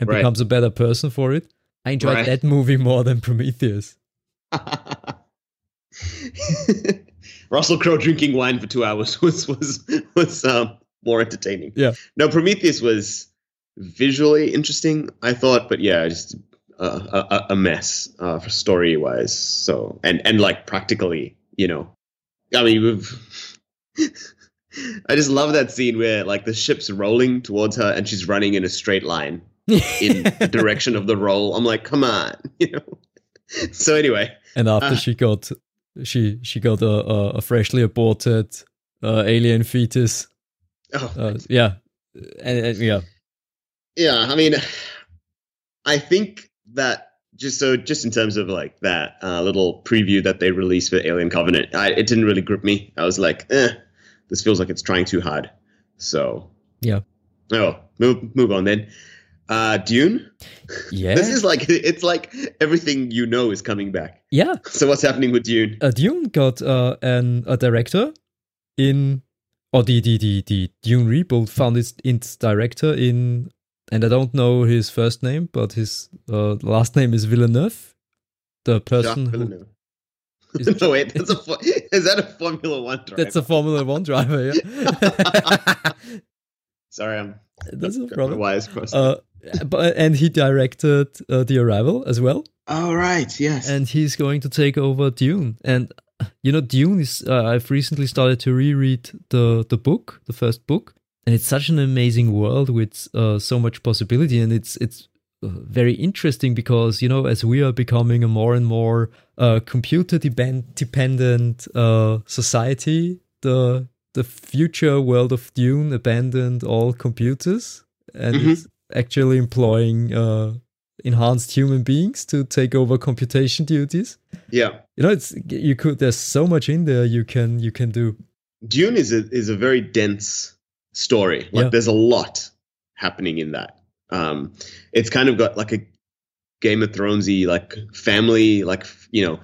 and Right. becomes a better person for it. I enjoyed Right. that movie more than Prometheus. <laughs> Russell Crowe drinking wine for two hours <laughs> was was was um, more entertaining. Yeah. No, Prometheus was visually interesting. I thought, but yeah, just uh, a, a mess uh, for story wise. So and and like practically, you know, I mean, we've. <laughs> I just love that scene where like the ship's rolling towards her and she's running in a straight line in <laughs> the direction of the roll. I'm like, come on, <laughs> you know. So anyway, and after Ah. she got she she got a, a, a freshly aborted uh, alien fetus. oh, Uh, yeah, and, and yeah, yeah, I mean, I think that just so just in terms of like that uh, little preview that they released for Alien Covenant, I, it didn't really grip me. I was like, eh, this feels like it's trying too hard. So Yeah. Oh, move move on then. Uh, Dune. <laughs> yeah, This is like <laughs> it's like everything you know is coming back. yeah. <laughs> So what's happening with Dune? uh, Dune got uh, an a director in or the the the, the Dune reboot found its its director in and I don't know his first name, but his uh, last name is Villeneuve. The person <laughs> <laughs> Jacques Villeneuve. is- no wait, that's a fo- is that a Formula One driver? that's a Formula One driver. Yeah, <laughs> Sorry, I'm that's no my problem. wires crossed. Uh, but and he directed uh, The Arrival as well. oh right, yes. and he's going to take over Dune. And you know, Dune is. Uh, I've recently started to reread the the book, the first book, and it's such an amazing world with uh, so much possibility, and it's it's uh, very interesting because you know, as we are becoming a more and more uh, computer depend- dependent uh, society, the the future world of Dune abandoned all computers and Mhm. it's actually employing uh, enhanced human beings to take over computation duties. yeah, You know, it's you could. There's so much in there you can you can do. Dune is a is a very dense story. Like Yeah. there's a lot happening in that. Um, it's kind of got like a Game of Thronesy like family, like you know,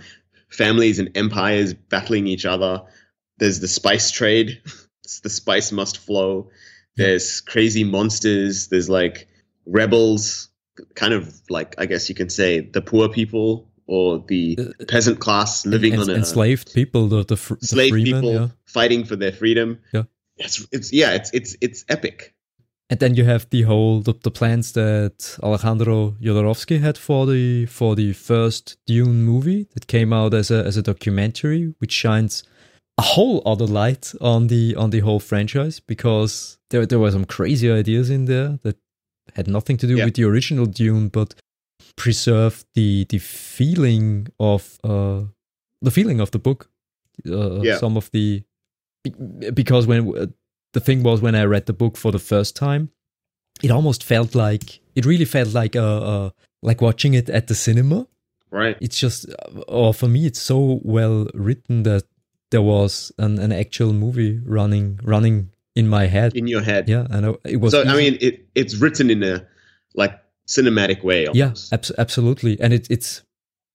families and empires battling each other. There's the spice trade. <laughs> The spice must flow. There's crazy monsters. There's like rebels, kind of like I guess you can say the poor people or the Uh, peasant class living on a enslaved people, the the, fr- the slave Fremen, people yeah. fighting for their freedom. Yeah. It's it's yeah, it's it's it's epic. And then you have the whole the, the plans that Alejandro Jodorowsky had for the for the first Dune movie that came out as a as a documentary, which shines a whole other light on the on the whole franchise because there there were some crazy ideas in there that had nothing to do Yeah. with the original Dune, but preserved the the feeling of uh the feeling of the book. Uh, Yeah. Some of the because when uh, the thing was when I read the book for the first time, it almost felt like it really felt like uh, uh like watching it at the cinema. Right. It's just, or for me, it's so well written that there was an, an actual movie running running in my head. In your head. Yeah, I know it was. So I mean it it's written in a like cinematic way yeah, almost. abs- absolutely, and it, it's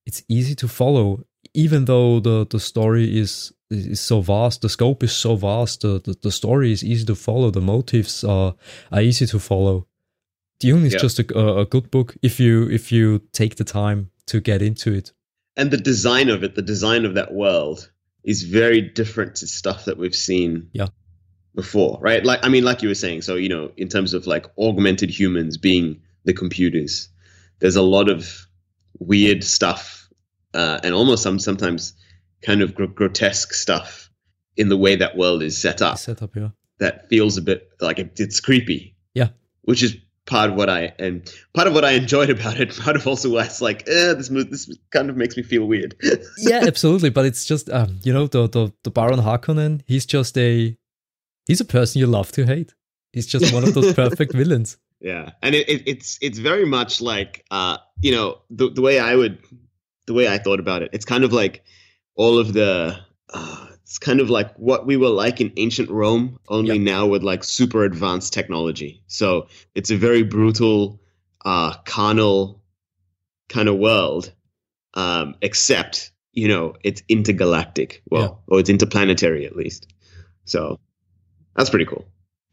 it's easy to follow, even though the the story is is so vast, the scope is so vast, the the, the story is easy to follow, the motives are are easy to follow. Dune is Yeah. just a, a, a good book if you if you take the time to get into it. And the design of it, the design of that world is very different to stuff that we've seen Yeah. before, right? Like I mean like you were saying, so you know, in terms of like augmented humans being the computers, there's a lot of weird stuff uh, and almost some sometimes kind of gr- grotesque stuff in the way that world is set up. Set up, yeah. that feels a bit like it, it's creepy. Yeah. which is part of what I and part of what I enjoyed about it. <laughs> Part of also why it's like, eh, this this kind of makes me feel weird. <laughs> yeah, absolutely. But it's just um, you know, the the the Baron Harkonnen. He's just a he's a person you love to hate. He's just one of those <laughs> perfect villains. Yeah, and it, it, it's it's very much like uh, you know the the way I would the way I thought about it. It's kind of like all of the uh, it's kind of like what we were like in ancient Rome, only Yeah. now with like super advanced technology. So it's a very brutal, uh, carnal kind of world, um, except you know it's intergalactic, well, or it's interplanetary at least. So that's pretty cool.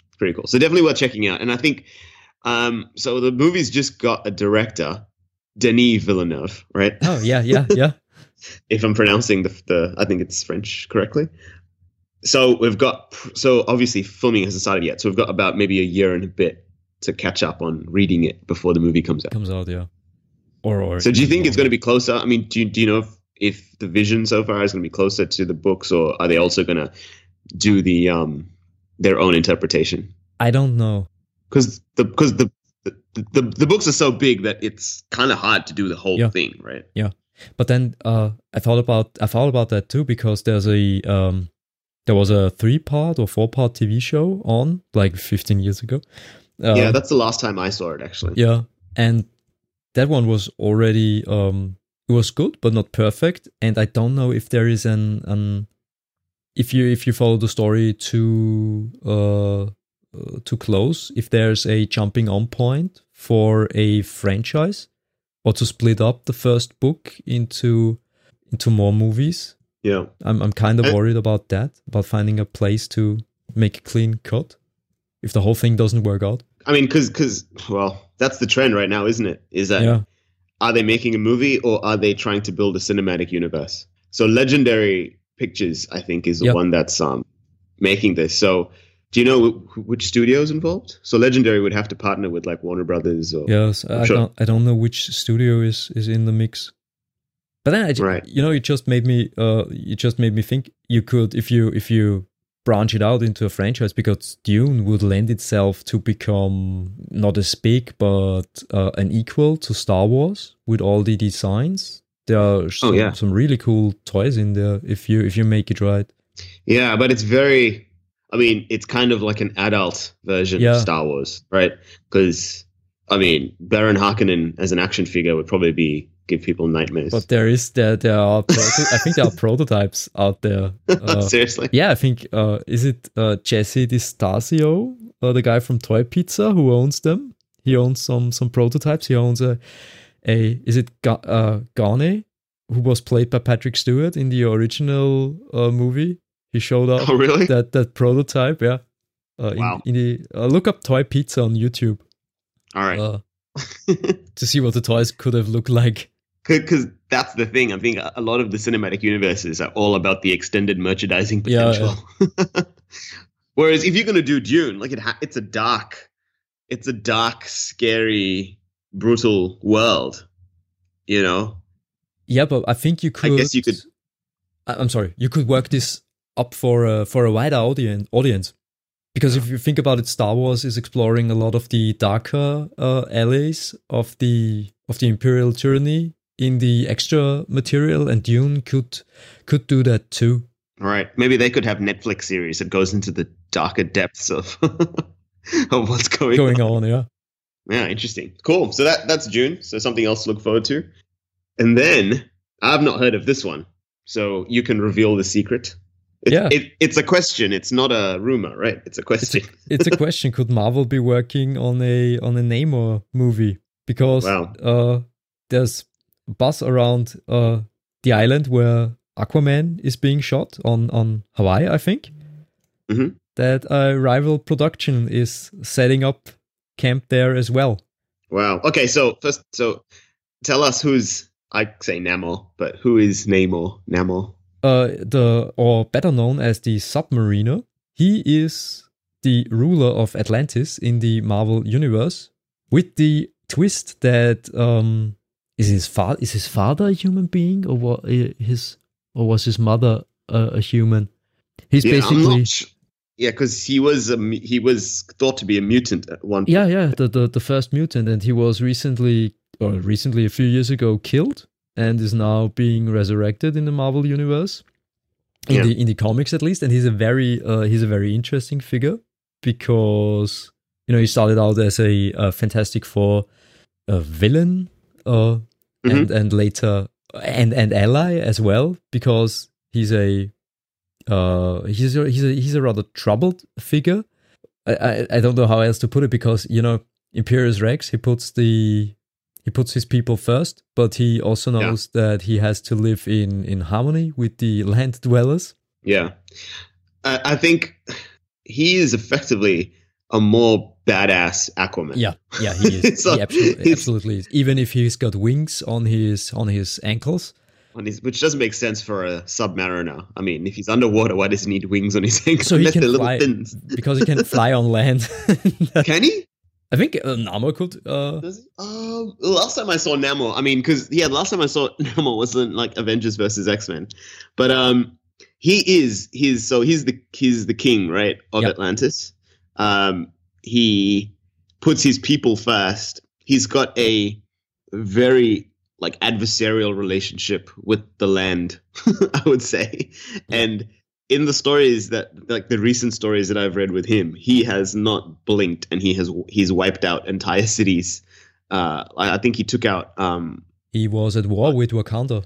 It's pretty cool. So definitely worth checking out. And I think um, so the movie's just got a director, Denis Villeneuve, right? Oh yeah, yeah, yeah. <laughs> if I'm pronouncing the, the I think it's French correctly. So we've got so obviously filming hasn't started yet. So we've got about maybe a year and a bit to catch up on reading it before the movie comes out. Comes out, yeah. Or or So do you think it's going to be closer? I mean, do you, do you know if, if the vision so far is going to be closer to the books, or are they also going to do the um their own interpretation? I don't know. Because the because the the, the the books are so big that it's kind of hard to do the whole Yeah. thing, right? Yeah. But then uh, I thought about I thought about that too because there's a um, there was a three part or four part TV show on like 15 years ago. Uh, yeah, that's the last time I saw it actually. yeah, and that one was already um, it was good but not perfect. And I don't know if there is an an if you if you follow the story to uh, uh too close if there's a jumping on point for a franchise or to split up the first book into into more movies. Yeah. I'm I'm kind of worried about that, about finding a place to make a clean cut if the whole thing doesn't work out. I mean, because because well, that's the trend right now, isn't it? Is that Yeah. are they making a movie or are they trying to build a cinematic universe? So Legendary Pictures, I think, is the Yep. one that's um making this. So do you know wh- which studio is involved? So Legendary would have to partner with like Warner Brothers or Yes, I Sure. don't I don't know which studio is is in the mix. But then I Right. you know, it just made me uh it just made me think you could if you if you branch it out into a franchise because Dune would lend itself to become not as big but uh, an equal to Star Wars with all the designs. There are some, Oh, yeah. some really cool toys in there if you if you make it right. Yeah, but it's very. I mean, it's kind of like an adult version Yeah. of Star Wars, right? Because I mean, Baron Harkonnen as an action figure would probably be give people nightmares. But there is there there are proto- I think there are prototypes out there. <laughs> Uh, Seriously, Yeah, I think uh, is it uh, Jesse Distasio, uh, the guy from Toy Pizza, who owns them. He owns some some prototypes. He owns a a is it Ga- uh, who was played by Patrick Stewart in the original uh, movie. He showed up <laughs> oh really? that that prototype. Yeah, uh, Wow. in, in the uh, look up Toy Pizza on YouTube All right. uh, <laughs> to see what the toys could have looked like. because that's the thing. I think a lot of the cinematic universes are all about the extended merchandising potential. Yeah, potential. <laughs> Whereas if you're going to do Dune, like it, ha- it's a dark, it's a dark, scary, brutal world. You know, Yeah, but I think you could. I guess you could- I'm sorry. You could work this up for a, for a wider audience. Audience, because if you think about it, Star Wars is exploring a lot of the darker uh, alleys of the of the Imperial tyranny in the extra material, and Dune could could do that too. Right. Maybe they could have Netflix series that goes into the darker depths of <laughs> of what's going Going on, yeah. Yeah, interesting. Cool. So that that's Dune. So something else to look forward to. And then I've not heard of this one. So you can reveal the secret. It's, Yeah. It, it's a question. It's not a rumor, right? It's a It's question. a, <laughs> it's a <laughs> question: Could Marvel be working on a on a Namor movie? Because Wow. uh, there's buzz around uh, the island where Aquaman is being shot on on Hawaii, I think. Mhm. That a rival production is setting up camp there as well. wow. Okay. So first, so tell us who's I say Namor, but who is Namor? Namor. Uh, the or better known as the Submariner. He is the ruler of Atlantis in the Marvel universe, with the twist that um, is his father is his father a human being or what his or was his mother uh, a human? He's yeah, basically Yeah, because he was a, he was thought to be a mutant at one. Point. Yeah, yeah, the, the the first mutant, and he was recently, or recently a few years ago, killed, and is now being resurrected in the Marvel universe, in Yeah. the in the comics at least. And he's a very uh, he's a very interesting figure because you know he started out as a, uh Fantastic Four uh, villain, uh, and and later and and ally as well because he's a uh he's a, he's a he's a rather troubled figure I, I I don't know how else to put it because you know Imperius Rex he puts the he puts his people first, but he also Yeah. knows that he has to live in in harmony with the <laughs> land dwellers. Yeah, I, I think he is effectively a more badass Aquaman. Yeah, yeah, he is. <laughs> So he absolutely, absolutely is. Even if he's got wings on his on his ankles. On his, which doesn't make sense for a submariner. I mean, if he's underwater, why does he need wings on his <laughs> ankles? So he can fly because he can fly on land. Can he? I think uh, Namor could. Uh? Um, last time I saw Namor, I mean, because yeah, the last time I saw <laughs> Namor was in like Avengers versus X Men, but um, he is he's so he's the he's the king right of Yep. Atlantis. Um, he puts his people first. He's got a very like adversarial relationship with the land, <laughs> I would say, and in the stories that like the recent stories that I've read with him, he has not blinked and he has he's wiped out entire cities. Uh, I I think he took out um he was at war with Wakanda.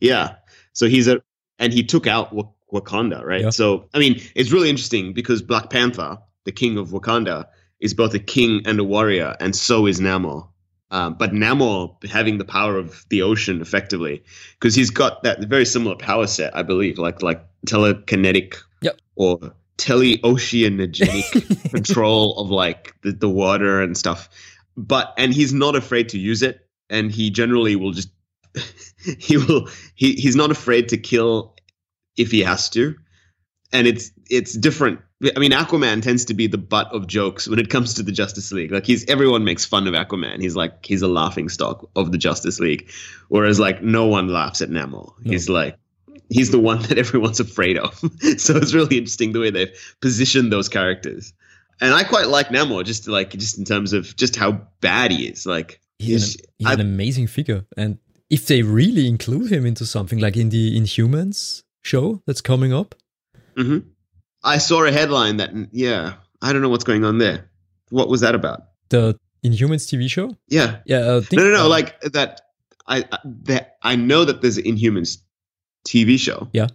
yeah. So he's a and he took out Wak- Wakanda, right? Yeah. So I mean, it's really interesting because Black Panther, the king of Wakanda, is both a king and a warrior, and so is Namor. Um, but Namor having the power of the ocean effectively, because he's got that very similar power set, I believe, like like telekinetic Yep. or teleoceanogenic <laughs> control of like the, the water and stuff. But and he's not afraid to use it, and he generally will just <laughs> he will he he's not afraid to kill if he has to. And it's it's different. I mean aquaman tends to be the butt of jokes when it comes to the justice league. Like he's everyone makes fun of aquaman. He's like he's a laughing stock of the justice league. Whereas like no one laughs at namor. He's like he's the one <laughs> that everyone's afraid of <laughs> so it's really interesting the way they've positioned those characters and i quite like namor just like just in terms of just how bad he is like He's, an, he's I- an amazing figure, and if they really include him into something like in the Inhumans show that's coming up, mm-hmm. I saw a headline that, yeah, I don't know what's going on there. What was that about? the Inhumans TV show, Yeah. yeah, think, No, no, no. uh, like that. I I- that I know that there's Inhumans TV show. Yeah.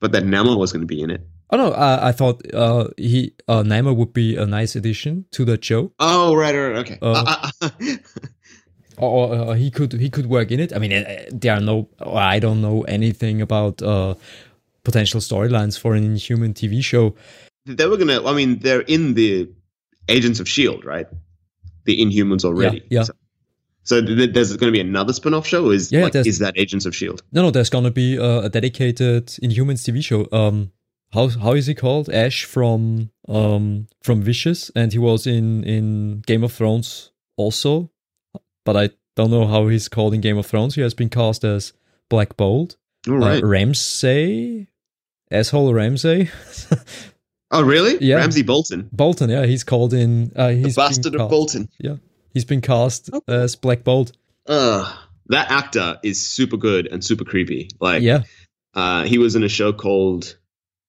But that Namor was going to be in it. Oh no, I, I thought uh, he uh, Namor would be a nice addition to the show, Oh, right, right, right, okay. Uh, Uh, or, or he could he could work in it. I mean, uh, there are no, I don't know anything about uh, potential storylines for an Inhuman TV show. they were gonna. I mean, they're in the Agents of Shield, right? The Inhumans already. yeah. So, so th- th- there's going to be another spin-off show. Is Yeah, like, is that Agents of Shield? No, no, there's gonna be uh, a dedicated Inhumans TV show. Um, how how is he called? Ash from um from Vicious, and he was in in Game of Thrones also, but I don't know how he's called in Game of Thrones. He has been cast as Black Bolt, All uh. Ramsay, asshole Ramsay, <laughs> oh, really? yeah. Ramsay Bolton, Bolton. Yeah, he's called in. Uh, he's the bastard of Bolton. Bolton. He's been cast Okay. as Black Bolt. Ugh, that actor is super good and super creepy. Like, yeah, uh, he was in a show called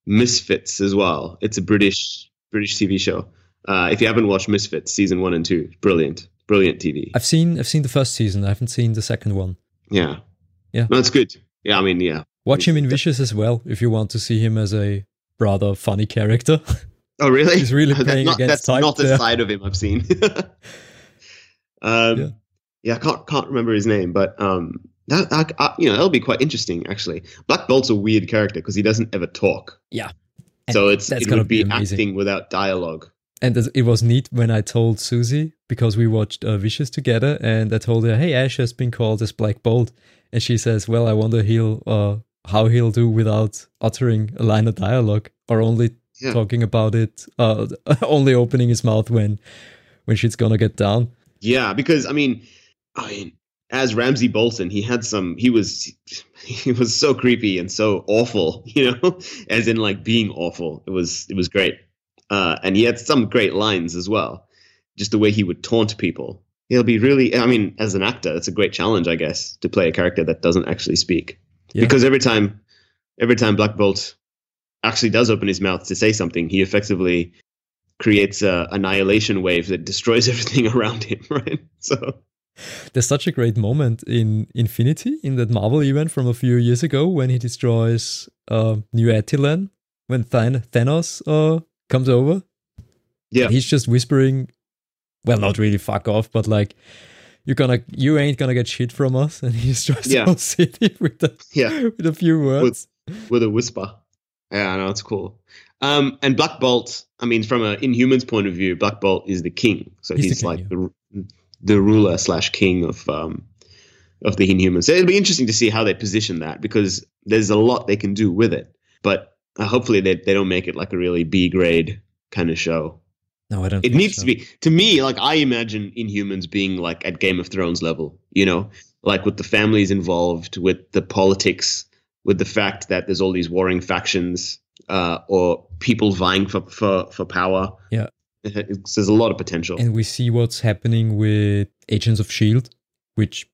Misfits as well. It's a British British TV show. Uh, if you haven't watched Misfits season one and two, brilliant, brilliant TV. I've seen I've seen the first season. I haven't seen the second one. Yeah, Yeah. no, good. Yeah, I mean, yeah. Watch him in Vicious as well if you want to see him as a rather funny character. Oh, really? <laughs> He's really <laughs> That's playing not, against That's type not the there. side of him I've seen. <laughs> um, Yeah. yeah. I can't can't remember his name, but um, that, that uh, you know that'll be quite interesting actually. Black Bolt's a weird character because he doesn't ever talk. Yeah. So it's that's it gonna be, be acting without dialogue. and it was neat when I told Susie because we watched uh, Vicious together, and I told her, "Hey, Ash has been called as Black Bolt," and she says, "Well, I wonder he'll uh, how he'll do without uttering a line of dialogue or only Yeah. talking about it, uh, <laughs> only opening his mouth when when shit's gonna get down." Yeah, because I mean, I mean, as Ramsay Bolton, he had some. He was he was so creepy and so awful, <laughs> you know, as in like being awful. It was it was great, uh, and he had some great lines as well. Just the way he would taunt people. He'll be really. I mean, as an actor, it's a great challenge, I guess, to play a character that doesn't actually speak. Yeah. Because every time, every time Black Bolt actually does open his mouth to say something, he effectively creates a annihilation wave that destroys <laughs> everything around him. <laughs> Right. So There's such a great moment in Infinity in that Marvel event from a few years ago when he destroys uh, New Attilan when Than- Thanos uh, comes over. yeah, He's just whispering, well, not really fuck off, but like, you're gonna, you ain't gonna get shit from us. <laughs> And he destroys Yeah. the whole city with a, yeah. with a few words. with a whisper. Yeah, I know it's cool. Um, and Black Bolt, I mean, from an Inhumans point of view, Black Bolt is the king. So He's the he's, king, like yeah. the the ruler slash king of um of the Inhumans. So it'll be interesting to see how they position that because there's a lot they can do with it. But uh, hopefully they they don't make it like a really B grade kind of show. no, I don't. It think needs so. to be to me like I imagine Inhumans being like at Game of Thrones level, you know, like with the families involved, with the politics, with the fact that there's all these warring factions uh, or people vying for for, for power. Yeah. <laughs> There's a lot of potential. And we see what's happening with Agents of Shield, which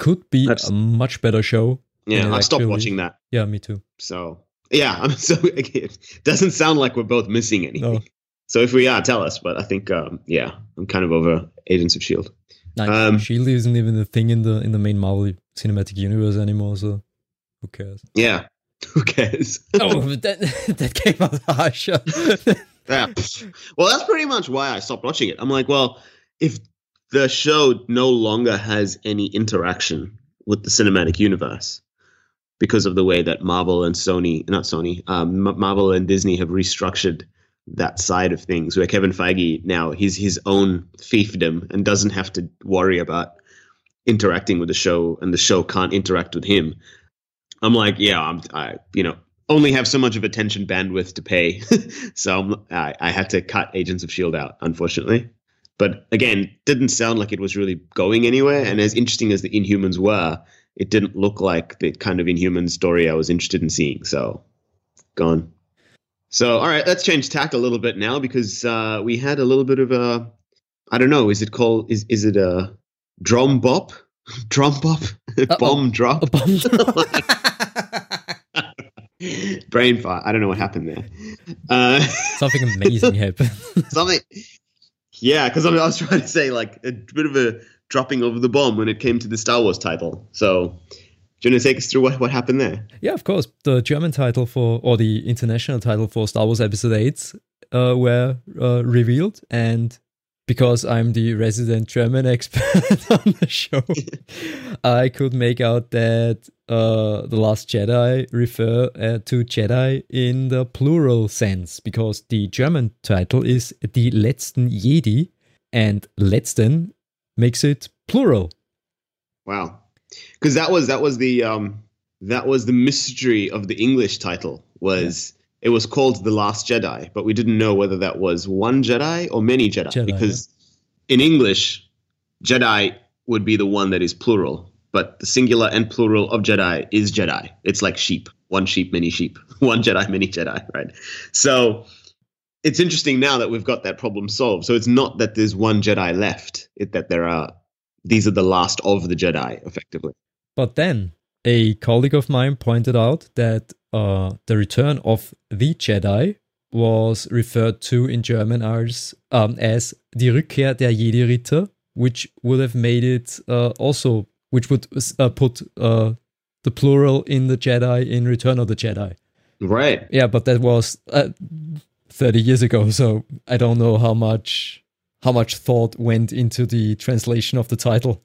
could be That's- a much better show. yeah, I stopped watching that. Yeah, me too. So yeah, I'm <laughs> so it doesn't sound like we're both missing anything. No. So if we are, tell us. But I think um, yeah, I'm kind of over Agents of Shield. Like, Um, Shield isn't even a thing in the in the main Marvel cinematic universe anymore. So who cares? Yeah, <laughs> who cares? oh, <laughs> that <laughs> that came out of the harsh. Yeah. Well, that's pretty much why I stopped watching it. I'm like, well, if the show no longer has any interaction with the cinematic universe because of the way that Marvel and Sony, not Sony, um, Marvel and Disney have restructured that side of things, where Kevin Feige now he's his own fiefdom and doesn't have to worry about interacting with the show, and the show can't interact with him. I'm like, yeah, I'm, I, you know, only have so much of attention bandwidth to pay, <laughs> so I'm, I, I had to cut Agents of Shield out, unfortunately. But again, didn't sound like it was really going anywhere. And as interesting as the Inhumans were, it didn't look like the kind of Inhuman story I was interested in seeing. So, gone. So, all right, let's change tack a little bit now because uh, we had a little bit of a, I don't know, is it called, is is it a drum bop, <laughs> drum bop, bomb drop? A bomb <laughs> brain fart. I don't know what happened there. Uh, Something amazing <laughs> happened. something. Yeah, because I, mean, I was trying to say like a bit of a dropping of the bomb when it came to the Star Wars title. So, do you want to take us through what, what happened there? yeah, of course. The German title for or the international title for Star Wars Episode Eight uh, were uh, revealed, and because I'm the resident German <laughs> expert on the show, I could make out that uh, the Last Jedi refer uh, to Jedi in the plural sense because the German title is Die letzten Jedi, and letzten makes it plural. Wow, because that was that was the um that was the mystery of the English title was. It was called The Last Jedi, but we didn't know whether that was one Jedi or many Jedi, Jedi, because in English, Jedi would be the one that is plural, but the singular and plural of Jedi is Jedi. It's like sheep, one sheep, many sheep, <laughs> one Jedi, many Jedi, right? So it's interesting now that we've got that problem solved. So it's not that there's one Jedi left; it that there are these are the last of the Jedi, effectively. But then a colleague of mine pointed out that uh, the return of the Jedi was referred to in German as, um, as Die Rückkehr der Jedi-Ritter, which would have made it uh, also, which would uh, put uh, the plural in the Jedi in Return of the Jedi. Right. Yeah, but that was uh, 30 years ago, so I don't know how much how much thought went into the translation of the title.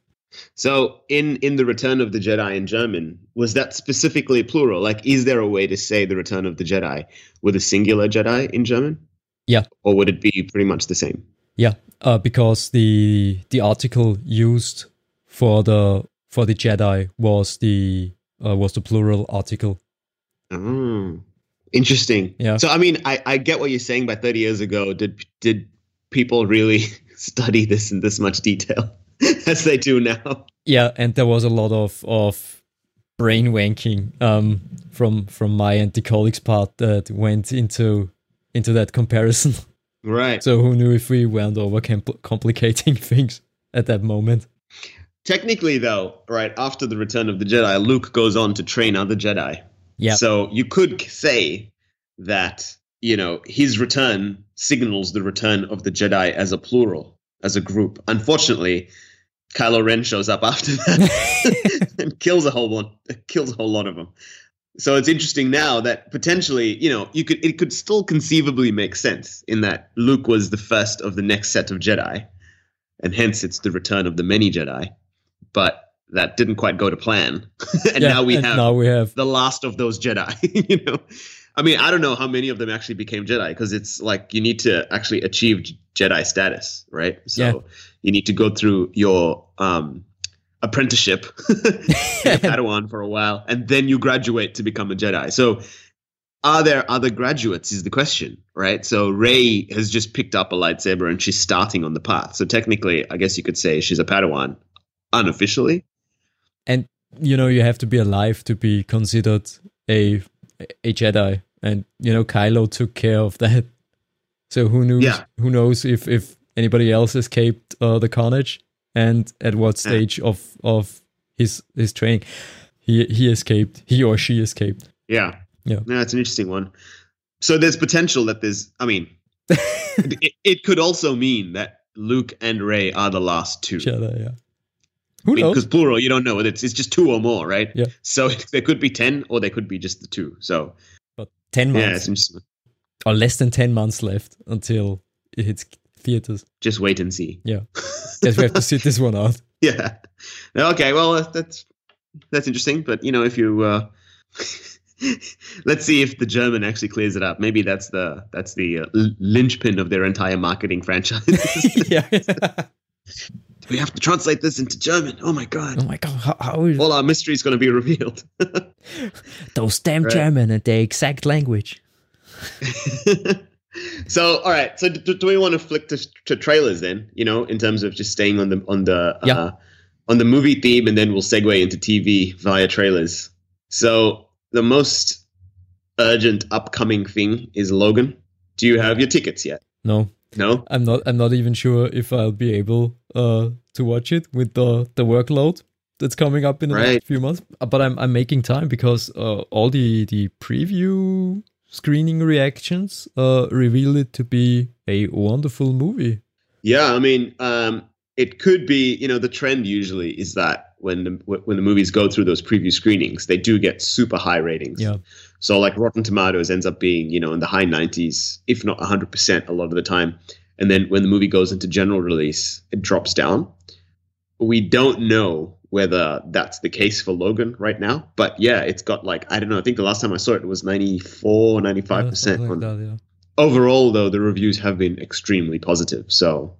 So in in the Return of the Jedi in German, was that specifically plural? Like, is there a way to say the Return of the Jedi with a singular Jedi in German? Yeah. Or would it be pretty much the same? Yeah, uh, because the the article used for the for the Jedi was the uh, was the plural article. Oh, interesting. Yeah. So I mean, I, I get what you're saying. But 30 years ago, did did people really <laughs> study this in this much detail? As they do now. Yeah, and there was a lot of of brain wanking um, from from my and the colleagues part that went into into that comparison. <laughs> Right. So who knew if we went over compl- complicating <laughs> things at that moment? Technically, though, right after the return of the Jedi, Luke goes on to train other Jedi. Yeah. So you could say that you know his return signals the return of the Jedi as a plural, as a group. Unfortunately, Kylo Ren shows up after that <laughs> and kills a whole one, kills a whole lot of them. So it's interesting now that potentially, you know, you could it could still conceivably make sense in that Luke was the first of the next set of Jedi, and hence it's the return of the many Jedi. But that didn't quite go to plan, <laughs> and Yeah, now we and have now we have the last of those Jedi. <laughs> you know, I mean, I don't know how many of them actually became Jedi because it's like you need to actually achieve Jedi status, right? So Yeah. You need to go through your um, apprenticeship, <laughs> a <laughs> Padawan for a while, and then you graduate to become a Jedi. So. Are there other graduates? Is the question, right? So Rey has just picked up a lightsaber and she's starting on the path. So technically, I guess you could say she's a Padawan, unofficially. and you know you have to be alive to be considered a a Jedi, and you know Kylo took care of that. <laughs> So who knows? Yeah. Who knows if if anybody else escaped uh, the carnage, and at what Yeah. stage of of his his training he he escaped, he or she escaped. Yeah. Yeah. No, it's an interesting one. So there's potential that there's, I mean, <laughs> it, it could also mean that Luke and Rey are the last two. Jedi, yeah. Who knows? Because plural, you don't know. It's, it's just two or more, right? Yeah. So <laughs> there could be 10 or there could be just the two. So, But ten yeah, months it's interesting. or less than ten months left until it hits theaters. Just wait and see. Yeah, <laughs> guess we have to sit this one out. <laughs> Yeah. Okay. Well, that's that's interesting. But you know, if you uh, <laughs> let's see if the German actually clears it up. Maybe that's the that's the uh, linchpin of their entire marketing franchise. yeah. we have to translate this into German. Oh my god! Oh my god, how, how is All our mystery is going to be revealed. those damn Right. German and their exact language? So, all right. So, do, do we want to flick to, to trailers then? You know, in terms of just staying on the on the Yeah. uh, on the movie theme, and then we'll segue into TV via trailers. So, the most urgent upcoming thing is Logan. Do you have your tickets yet? No, No. I'm not. I'm not even sure if I'll be able uh, to watch it with the the workload that's coming up in the Right. next few months. But I'm I'm making time because uh, all the the preview screening reactions uh, reveal it to be a wonderful movie. Yeah, I mean, um, it could be. You know, the trend usually is that when the, when the movies go through those preview screenings, they do get super high ratings. Yeah. So, like Rotten Tomatoes ends up being, you know, in the high 90s, if not 100% a lot of the time. And then when the movie goes into general release, it drops down. We don't know whether that's the case for Logan right now. But yeah, it's got like, I don't know, I think the last time I saw it, it was 94, 95%. Yeah, like that, yeah. overall though the reviews have been extremely positive so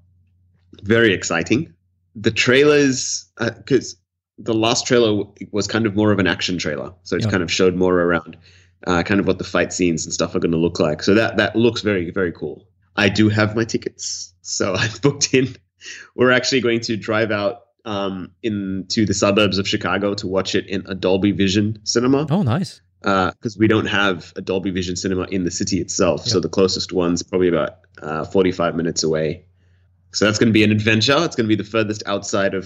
very exciting the trailers because the last trailer was kind of more of an action trailer so it Yeah. kind of showed more around uh, kind of what the fight scenes and stuff are going to look like so that that looks very very cool i do have my tickets so <laughs> i've booked in we're actually going to drive out um, into the suburbs of chicago to watch it in a dolby vision cinema Oh, nice. because we don't have a Dolby Vision cinema in the city itself. So the closest one's probably about uh, 45 minutes away. So that's going to be an adventure. It's going to be the furthest outside of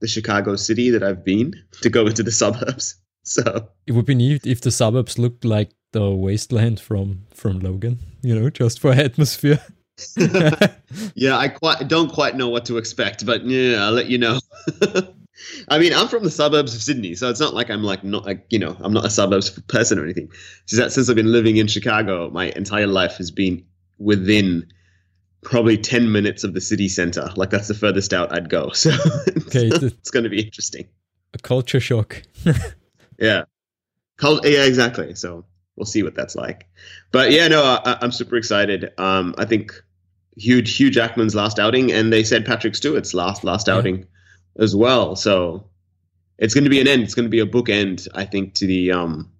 the Chicago city that I've been <laughs> to go into the suburbs. <laughs> So It would be neat if the suburbs looked like the wasteland from from Logan. You know, just for atmosphere. <laughs> <laughs> yeah, I quite don't quite know what to expect, but yeah, I'll let you know. <laughs> I mean, I'm from the suburbs of Sydney, so it's not like I'm like not like you know I'm not a suburbs person or anything. It's just that since I've been living in Chicago, my entire life has been within probably ten minutes of the city center. Like that's the furthest out I'd go. <laughs> So Okay, it's, the- going to be interesting. A culture shock. Yeah, Cul- yeah, exactly. So we'll see what that's like. But yeah, no, I, I'm super excited. Um, I think huge, Hugh Jackman's last outing, and they said Patrick Stewart's last last Yeah. outing as well. So it's going to be an end. It's going to be a bookend, I think, to the um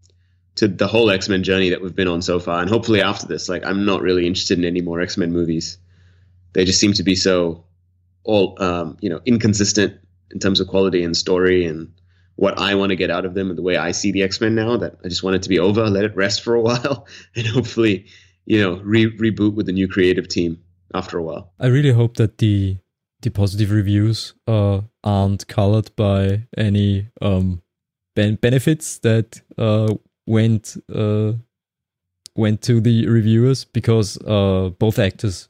to the whole X Men journey that we've been on so far. And hopefully after this, like I'm not really interested in any more X Men movies. They just seem to be so all um, you know inconsistent in terms of quality and story and what I want to get out of them and the way I see the X Men now. That I just want it to be over, let it rest for a <laughs> while, and hopefully, you know, re- reboot with a new creative team after a while. I really hope that the the positive reviews uh, aren't colored by any um, ben- benefits that uh, went uh, went to the reviewers because uh, both actors,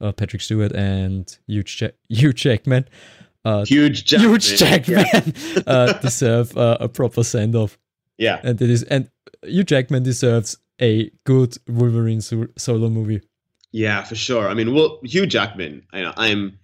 uh, Patrick Stewart and Hugh, Jack- <laughs> Hugh Jackman, uh, Huge Jackman. Huge Jackman <laughs> uh, deserve uh, a proper send off, Yeah. and it is and Hugh Jackman deserves a good Wolverine solo movie. Yeah, for sure. I mean, well, Hugh Jackman. I know I'm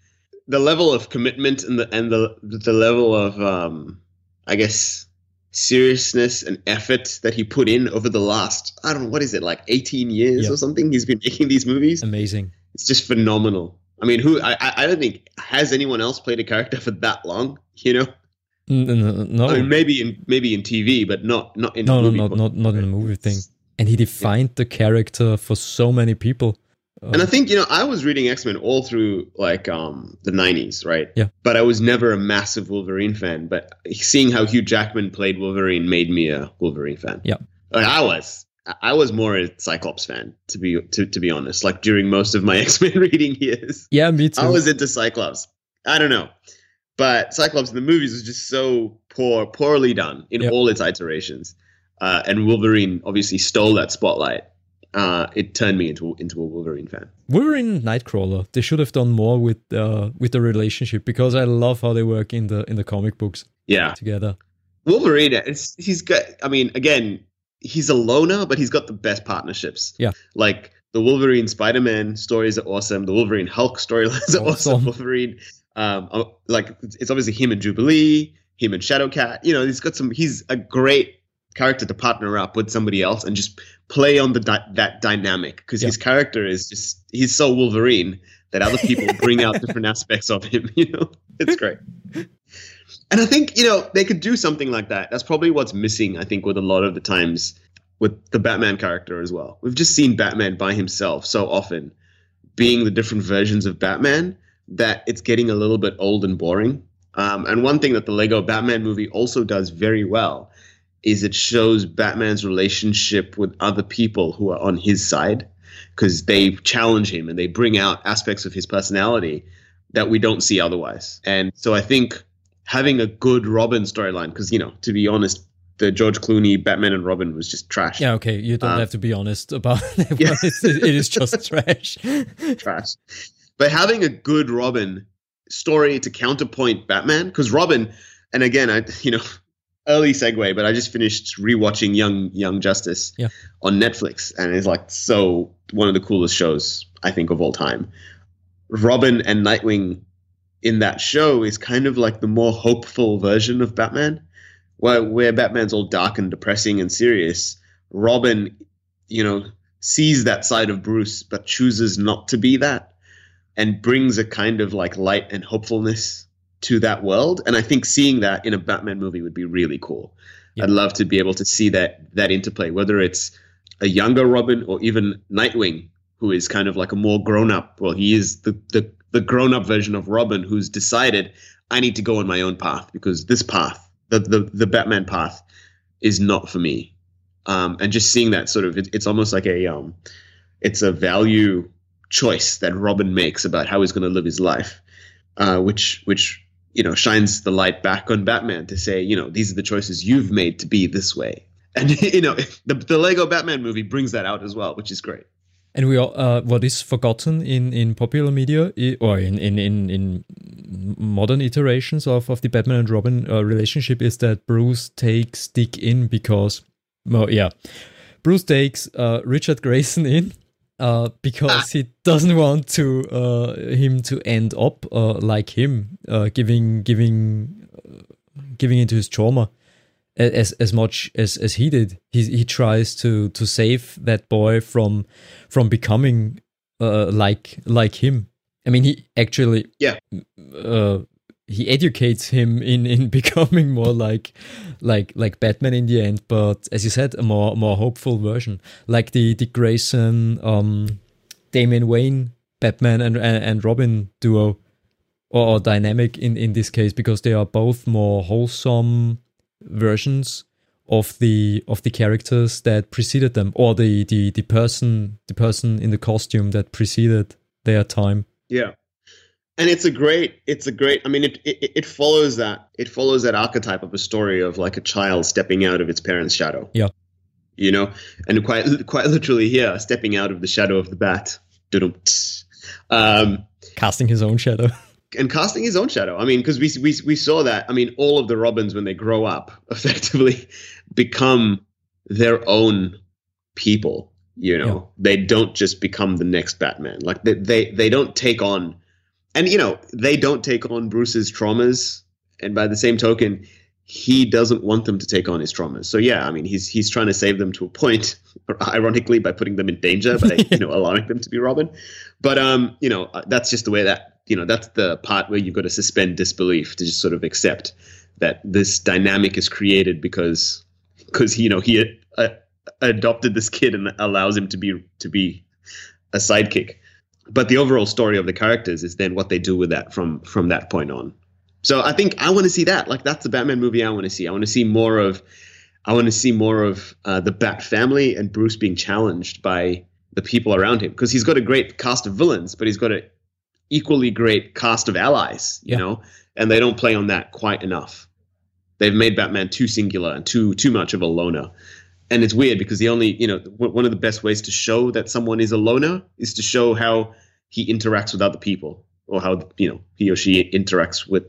the level of commitment and the and the the level of um, I guess seriousness and effort that he put in over the last I don't know what is it like 18 years Yeah. or something. He's been making these movies. Amazing. It's just phenomenal. I mean, who I I don't think has anyone else played a character for that long. You know, No, I mean, maybe in maybe in TV, but not not in no, no, not not not in a movie thing. And he defined the character for so many people. Uh, And I think you know I was reading X Men all through like um the '90s, right? Yeah. But I was never a massive Wolverine fan. But seeing how Hugh Jackman played Wolverine made me a Wolverine fan. Yeah. Like I was, I was more a Cyclops fan to be to to be honest. Like during most of my <laughs> X Men reading years, yeah, me too. I was into Cyclops. I don't know, but Cyclops in the movies was just so poor, poorly done in Yeah. all its iterations. Uh, and Wolverine obviously stole that spotlight. Uh, it turned me into into a Wolverine fan. Wolverine Nightcrawler. They should have done more with uh, with the relationship because I love how they work in the in the comic books Yeah, together. Wolverine. It's, he's got. I mean, again, he's a loner, but he's got the best partnerships. Yeah. like the Wolverine Spider Man stories are awesome. The Wolverine Hulk storylines are <laughs> awesome. Awesome. Wolverine, um, uh, like it's obviously him and Jubilee, him and Shadowcat. You know, he's got some. He's a great character to partner up with somebody else and just play on the di- that dynamic because Yeah. his character is just he's so Wolverine that other people bring out different <laughs> aspects of him. You know, it's great. And I think, you know, they could do something like that. That's probably what's missing, I think, with a lot of the times with the Batman character as well. We've just seen Batman by himself so often, being the different versions of Batman, that it's getting a little bit old and boring. Um, and one thing that the Lego Batman movie also does very well is it shows Batman's relationship with other people who are on his side because they challenge him and they bring out aspects of his personality that we don't see otherwise. And so I think having a good Robin storyline, because you know, to be honest, the George Clooney Batman and Robin was just trash. Yeah, okay. You don't Uh, have to be honest about <laughs> it. Yeah. it is just <laughs> trash. trash. But having a good Robin story to counterpoint Batman, because Robin, and again, I you know, early segue, but I just finished rewatching Young Young Justice Yeah. on Netflix, and it's like so one of the coolest shows I think of all time. Robin and Nightwing in that show is kind of like the more hopeful version of Batman, where where Batman's all dark and depressing and serious. Robin, you know, sees that side of Bruce, but chooses not to be that, and brings a kind of like light and hopefulness to that world. And I think seeing that in a Batman movie would be really cool. Yeah. I'd love to be able to see that that interplay, whether it's a younger Robin or even Nightwing, who is kind of like a more grown up. Well, he is the the, the grown up version of Robin, who's decided I need to go on my own path because this path, the the, the Batman path, is not for me. Um, and just seeing that sort of, it, it's almost like a um, it's a value choice that Robin makes about how he's going to live his life, uh, which which you know shines the light back on Batman to say, you know, these are the choices you've made to be this way. <laughs> And you know, the the Lego Batman movie brings that out as well, which is great. And we all, uh, what is forgotten in, in popular media or in, in, in, in modern iterations of, of the Batman and Robin uh, relationship is that Bruce takes Dick in because, well, yeah, Bruce takes uh, Richard Grayson in uh, because he doesn't want to uh, him to end up uh, like him, uh, giving giving uh, giving into his trauma as as much as as he did. He he tries to to save that boy from from becoming uh, like like him. I mean, he actually Yeah. He educates him in in <laughs> becoming more like like like Batman in the end. But as you said, a more more hopeful version, like the the Grayson um Damian Wayne Batman and and, and Robin duo or dynamic in in this case because they are both more wholesome versions of the of the characters that preceded them or the the the person the person in the costume that preceded their time Yeah. And it's a great, it's a great. I mean, it, it it follows that it follows that archetype of a story of like a child stepping out of its parents' shadow. Yeah. you know, and quite <laughs> quite literally here, stepping out of the shadow of the bat. Um, casting his own shadow <laughs> and casting his own shadow. I mean, because we, we we saw that. I mean, all of the Robins when they grow up, <laughs> effectively become their own people. You know, Yeah. they don't just become the next Batman. Like they, they they don't take on, and you know, they don't take on Bruce's traumas. And by the same token, he doesn't want them to take on his traumas. So yeah, I mean, he's he's trying to save them to a point, <laughs> ironically, by putting them in danger by <laughs> you know allowing them to be Robin. But um, you know, uh, that's just the way that you know that's the part where you've got to suspend disbelief to just sort of accept that this dynamic is created because because you know he uh, adopted this kid and allows him to be to be a sidekick. But the overall story of the characters is then what they do with that from from that point on. So I think I want to see that. Like that's the Batman movie I want to see. I want to see more of I want to see more of uh, the Bat family and Bruce being challenged by the people around him because he's got a great cast of villains, but he's got a equally great cast of allies. You Yeah. know, and they don't play on that quite enough. They've made Batman too singular and too too much of a loner. And it's weird because the only you know one of the best ways to show that someone is a loner is to show how he interacts with other people or how you know he or she interacts with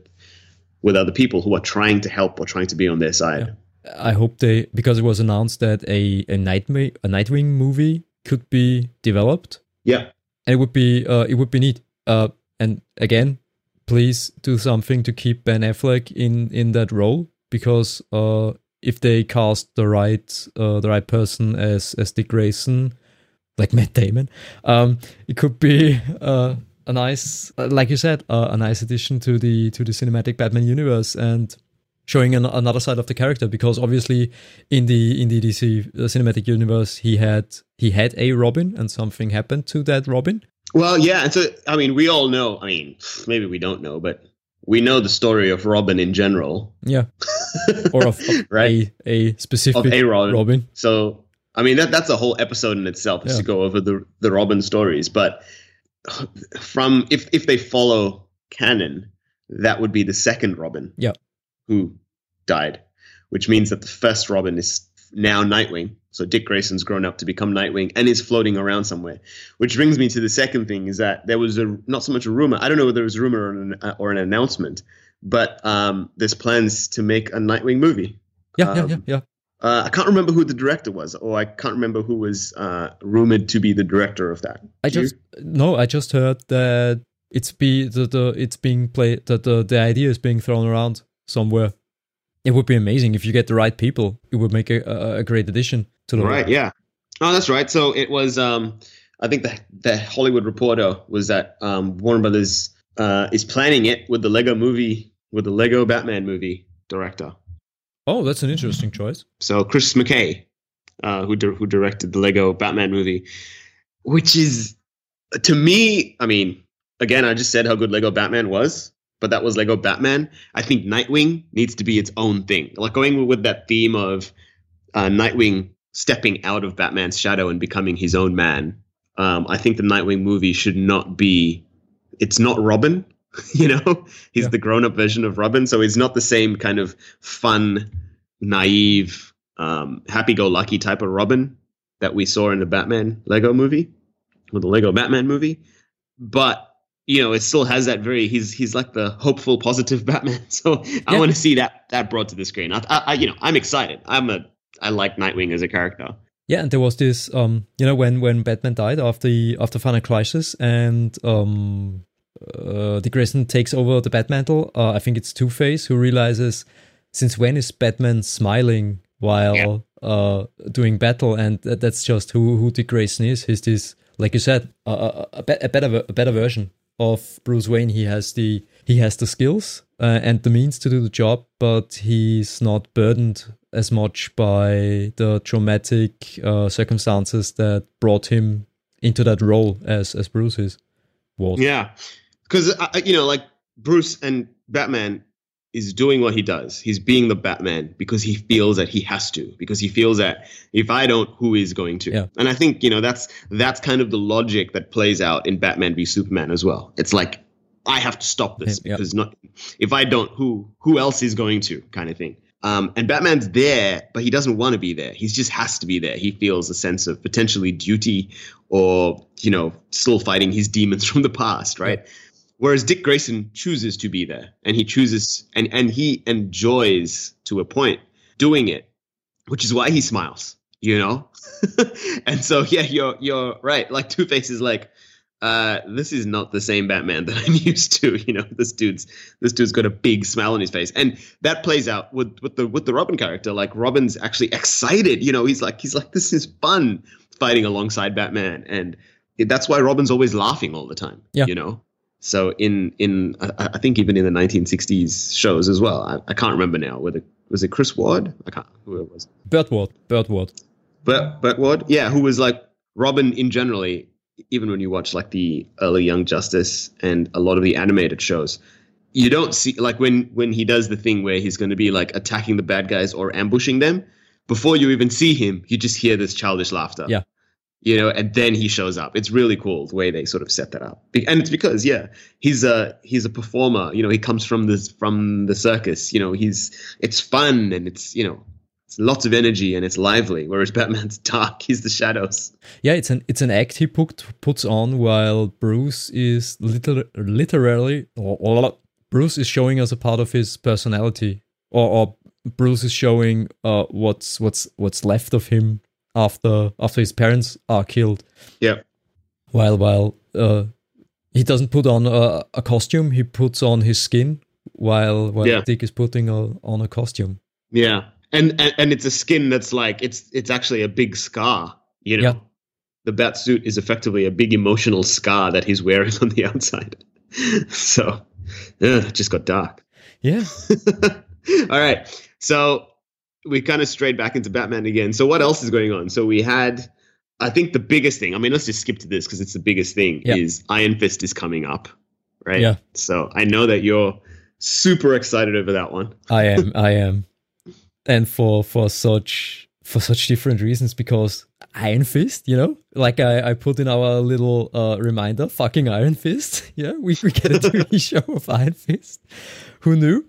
with other people who are trying to help or trying to be on their side. I hope they because it was announced that a a Nightwing a Nightwing movie could be developed, Yeah. and it would be uh, it would be neat. Uh, and again, please do something to keep Ben Affleck in in that role because uh, if they cast the right uh, the right person as as Dick Grayson, like <laughs> Matt Damon, um, it could be uh, a nice, uh, like you said, uh, a nice addition to the to the cinematic Batman universe and showing an, another side of the character because obviously in the in the DC uh, cinematic universe he had he had a Robin and something happened to that Robin. Well, yeah, and so I mean, we all know. I mean, maybe we don't know, but we know the story of Robin in general, Yeah, <laughs> or of, of Right. a a specific of a Robin. Robin. So, I mean, that that's a whole episode in itself is Yeah. to go over the the Robin stories. But from if if they follow canon, that would be the second Robin. Yeah. who died, which means that the first Robin is now Nightwing. So Dick Grayson's grown up to become Nightwing and is floating around somewhere. Which brings me to the second thing: is that there was a not so much a rumor. I don't know whether it was a rumor or an, or an announcement, but um, there's plans to make a Nightwing movie. Yeah, yeah, Um, yeah, yeah. Uh, I can't remember who the director was, or I can't remember who was uh, rumored to be the director of that. I Do you? just no, I just heard that it's be the, the it's being played that the the idea is being thrown around somewhere. It would be amazing if you get the right people. It would make a, a, a great addition to the right, yeah. Oh, that's right. So it was. Um, I think the the Hollywood Reporter was that um, Warner Brothers uh, is planning it with the Lego movie with the Lego Batman movie director. Oh, that's an interesting choice. So Chris McKay, uh, who di- who directed the Lego Batman movie, which is to me, I mean, again, I just said how good Lego Batman was, but that was Lego Batman. I think Nightwing needs to be its own thing, like going with that theme of uh, Nightwing stepping out of Batman's shadow and becoming his own man. Um, I think the Nightwing movie should not be. It's not Robin. <laughs> You know, he's Yeah. the grown-up version of Robin, so he's not the same kind of fun, naive, um, happy-go-lucky type of Robin that we saw in the Batman Lego movie, or the Lego Batman movie. But you know, it still has that very. He's he's like the hopeful, positive <laughs> Batman. So I Yeah. want to see that that brought to the screen. I, I, I you know, I'm excited. I'm a I like Nightwing as a character. Yeah, and there was this, um, you know, when when Batman died after the after Final Crisis, and um, uh, Dick Grayson takes over the Batmantle. Uh, I think it's Two Face who realizes since when is Batman smiling while uh doing battle, and that, that's just who who Dick Grayson is. He's this, like you said, a, a, a better a better version of Bruce Wayne. He has the he has the skills uh, and the means to do the job, but he's not burdened as much by the traumatic uh, circumstances that brought him into that role as as Bruce is. Was. Yeah, because you know, like Bruce and Batman is doing what he does. He's being the Batman because he feels that he has to, because he feels that if I don't, who is going to? Yeah. And I think, you know, that's that's kind of the logic that plays out in Batman v Superman as well. It's like I have to stop this Yeah. because not if I don't, who who else is going to kind of thing. Um, and Batman's there, but he doesn't want to be there. He just has to be there. He feels a sense of potentially duty or, you know, still fighting his demons <laughs> from the past, right? Whereas Dick Grayson chooses to be there and he chooses and, and he enjoys to a point doing it, which is why he smiles, you know? <laughs> and so yeah, you're you're right. Like Two Face is like, uh, this is not the same Batman that <laughs> I'm used to. You know, this dude's this dude's got a big smile on his face, and that plays out with with the with the Robin character. Like Robin's actually excited. You know, he's like he's like this is fun fighting alongside Batman, and that's why Robin's always laughing all the time. Yeah. you know. So in in I, I think even in the 1960s shows as well. I, I can't remember now whether was it Chris Ward. I can't who it was. Birdward, Birdward. Burt, Burt Ward, yeah, who was like Robin in generally, even when you watch like the early Young Justice and a lot of the animated shows, you don't see like when when he does the thing where he's going to be like attacking the bad guys or ambushing them. Before you even see him, you just hear this childish laughter. Yeah. You know, and then he shows up. It's really cool the way they sort of set that up, and it's because yeah, he's a he's a performer. You know, he comes from this from the circus. You know, he's it's fun and it's you know it's lots of energy and it's lively. Whereas Batman's <laughs> dark, he's the shadows. Yeah, it's an it's an act he put, puts on while Bruce is liter- literally or, or Bruce is showing us a part of his personality, or, or Bruce is showing uh, what's what's what's left of him after after his parents are killed. Yeah. While while uh, he doesn't put on a, a costume, he puts on his skin. While while Yeah. Dick is putting a, on a costume. Yeah. And, and and it's a skin that's like it's it's actually a big scar, you know. Yeah. The bat suit is effectively a big emotional scar that he's wearing <laughs> on the outside. <laughs> so yeah, it just got dark. Yeah, <laughs> All right. So we kind of strayed back into Batman again. So what else is going on? So we had I think the biggest thing, I mean, let's just skip to this because it's the biggest thing, Yeah. is Iron Fist is coming up. Right? Yeah. So I know that you're super excited over that one. I am. <laughs> I am, and for for such for such different reasons because Iron Fist, you know, like I, I put in our little uh, reminder, fucking Iron Fist. <laughs> Yeah, we we get a <laughs> TV show of Iron Fist. Who knew?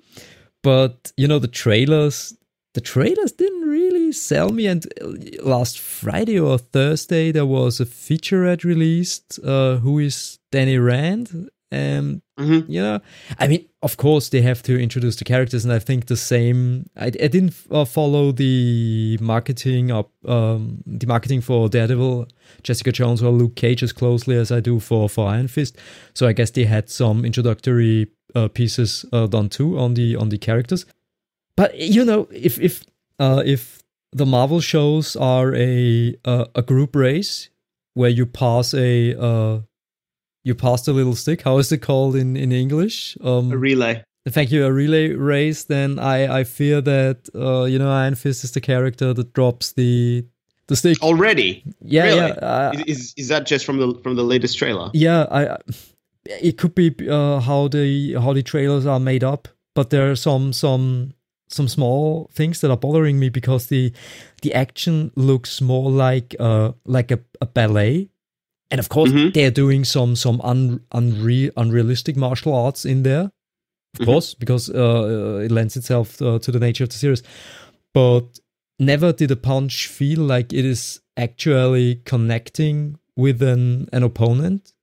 But you know, the trailers. The trailers didn't really sell me. And uh, last Friday or Thursday, there was a featurette released. Uh, who is Danny Rand? And hmm you know i mean of course they have to introduce the characters and i think the same i, I didn't uh, follow the marketing up um the marketing for daredevil jessica jones or luke cage as closely as i do for for iron fist so i guess they had some introductory uh, pieces uh, done too on the on the characters but you know if if uh if the marvel shows are a uh, a group race where you pass a uh you passed a little stick. How is it called in in English? Um, A relay. thank you. A relay race. Then I I fear that uh, you know Iron Fist is the character that drops the the stick. Already? yeah, really? yeah, uh, is is that just from the from the latest trailer? yeah. I I- it could be uh, how the how the trailers are made up, but there are some some some small things that are bothering me because the the action looks more like uh like a, a ballet. And of course Mhm. they're doing some some un, unreal unrealistic martial arts in there. Of Mhm. course because uh, uh, it lends itself uh, to the nature of the series. But never did a punch feel like it is actually connecting with an an opponent.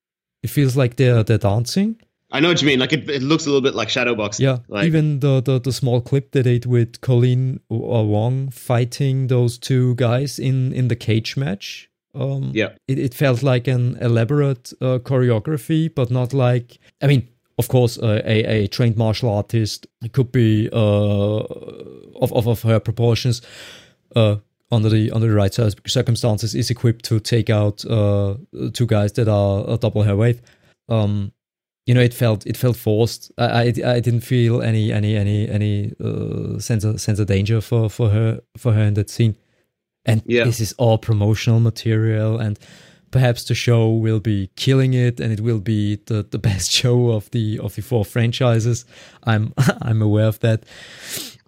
It feels like they're they're dancing I know what you mean. Like it, it looks a little bit like Shadowbox. yeah, Like, even the, the the small clip they did with Colleen or Wong fighting those two guys in in the cage match. Um, Yeah. it, it felt like an elaborate uh, choreography, but not like. I mean, of course, uh, a a trained martial artist could be uh of of, of her proportions. Uh, under the under the right circumstances, is equipped to take out uh two guys that are double her weight. Um, you know it felt it felt forced i i, I didn't feel any any any any uh, sense of sense of danger for for her for her in that scene and Yeah. this is all promotional material and perhaps the show will be killing it and it will be the, the best <laughs> show of the of the four franchises. I'm <laughs> I'm aware of that.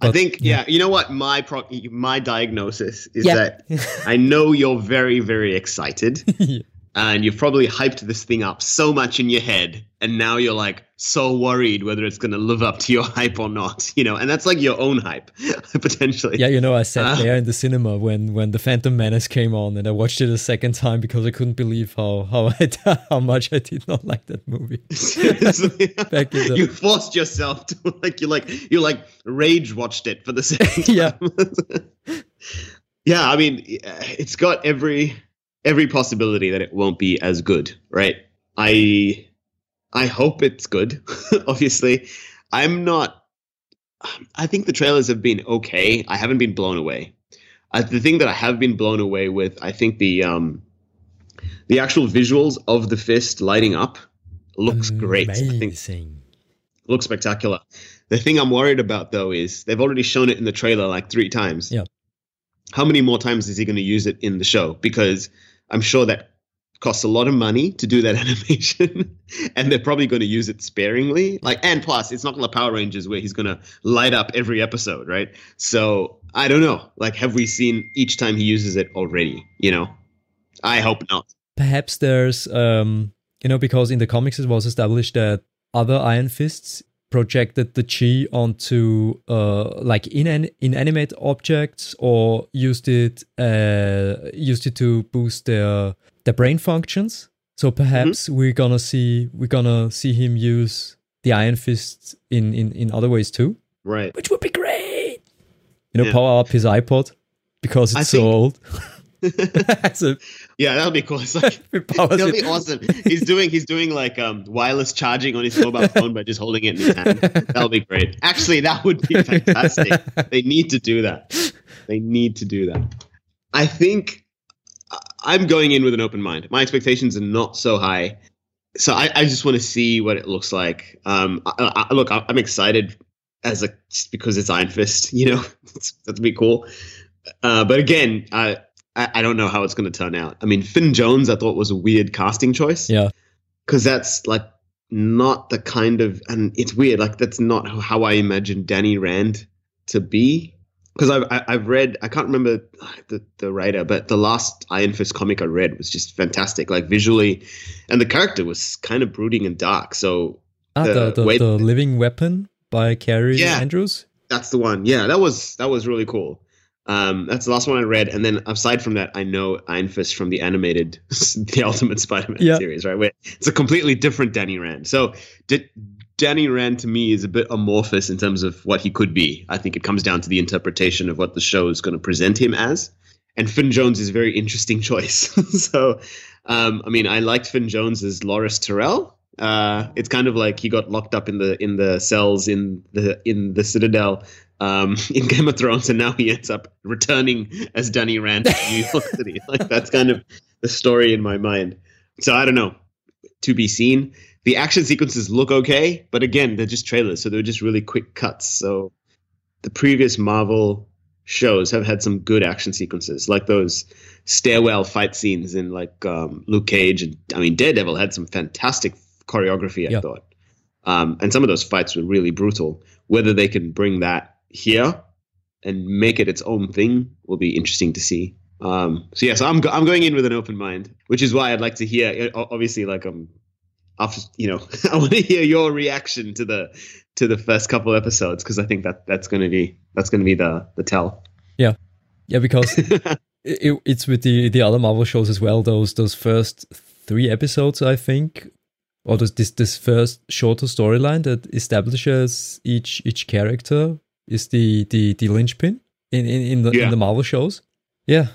I But, think, yeah. you know what? My pro- my diagnosis is Yeah. that <laughs> I know you're very, very excited, Yeah. And you've probably hyped this thing up so much in your head, and now you're like so worried whether it's going to live up to your <laughs> hype or not. You know, and that's like your own hype <laughs> potentially. Yeah, you know, I sat Ah. there in the cinema when when the Phantom Menace came on, and I watched it a second time because I couldn't believe how how <laughs> I how much I did not like that movie. Seriously. Back in the- you forced yourself to like you like you like rage watched it for the second Yeah. yeah, I mean it's got every every possibility that it won't be as good, right? I I hope it's good. <laughs> Obviously, I'm not I think the trailers have been okay. I haven't been blown away. Uh, the thing that I have been blown away with, I think the um the actual visuals of the fist lighting up looks great. I think Amazing. looks spectacular. The thing I'm worried about though is they've already shown it in the trailer like three times. Yeah. How many more times is he going to use it in the show? Because I'm sure that costs a lot of money to do that <laughs> animation, and they're probably going to use it sparingly. Like, and plus, it's not like Power Rangers where he's going to light up every episode, right? So I don't know. Like, have we seen each time he uses it already? You know, I hope not. Perhaps there's um you know because in the comics it was established that other Iron Fists projected the chi onto uh like in inanimate objects or used it uh used it to boost their their brain functions. So perhaps we're gonna see we're gonna see him use the Iron Fist in in in other ways too, Right. which would be great. You know, Yeah. power up his iPod because it's I so think- old. <laughs> <laughs> so Yeah, that'll be cool. It's like <laughs> That'll be awesome. He's doing he's doing like um wireless charging on his mobile phone by just holding it in his hand. That'll be great. Actually, that would be fantastic. <laughs> They need to do that. They need to do that. I think I- I'm going in with an open mind. My expectations are not so high, so I, I just want to see what it looks like. Um, I, I, look, I- I'm excited as a just because it's Iron Fist. You know, that'd be cool. Uh, but again, I, I I don't know how it's going to turn out. I mean, Finn Jones, I thought was a weird casting choice Yeah. because that's like not the kind of and it's weird like that's not how i imagine danny rand to be because I've, I- I've read i can't remember the, the writer but the last iron fist comic i read was just fantastic like visually and the character was kind of brooding and dark so Ah, the, the the, way- the Living Weapon by Kaare Yeah. Andrews. that's the one yeah that was that was really cool um, that's the last one I read, and then aside from that, I know Iron Fist from the animated, <laughs> the Ultimate Spider-Man Yeah. series, right? Where it's a completely different Danny Rand. So, D- Danny Rand to me is a bit amorphous in terms of what he could be. I think it comes down to the interpretation of what the show is going to present him as. And Finn Jones is a very interesting <laughs> choice. <laughs> so, um, I mean, I liked Finn Jones as Loras Tyrell. Uh, it's kind of like he got locked up in the in the cells in the in the Citadel um, <laughs> in Game of Thrones, and now he ends up returning as Danny Rand to New York <laughs> City. Like that's kind of the story in my mind. So I don't know. To be seen. The action sequences look okay, but again, they're just trailers, so they're just really quick cuts. So the previous Marvel shows have had some good action sequences, like those stairwell fight scenes in like um, Luke Cage and I mean Daredevil had some fantastic choreography. I Yeah. thought, um, and some of those fights were really brutal. Whether they can bring that here and make it its own thing will be interesting to see. Um, so yeah, so I'm go- I'm going in with an open mind, which is why I'd like to hear. Obviously, like um, after you know, <laughs> I want to hear your reaction to the to the first couple episodes because I think that that's going to be that's going to be the the tell. Yeah, yeah, because <laughs> it, it's with the the other Marvel shows as well. Those those first three episodes, I think, or this this, this first shorter storyline that establishes each each character is the the the linchpin in in, in the Yeah. in the Marvel shows. Yeah,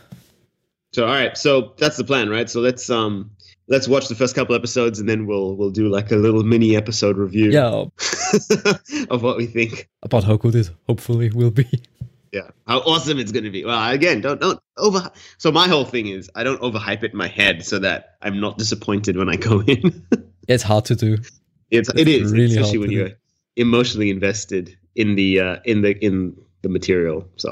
So all right, so that's the plan, right? So let's um let's watch the first couple episodes and then we'll we'll do like a little mini episode review yeah. <laughs> of what we think. About how good it hopefully will be. <laughs> Yeah, how awesome it's going to be. Well, again, don't don't over. So my whole thing is I don't overhype it in my head so that I'm not disappointed when I go in. <laughs> It's hard to do. it's it It's really especially when you're emotionally invested in the uh, in the in the material. So,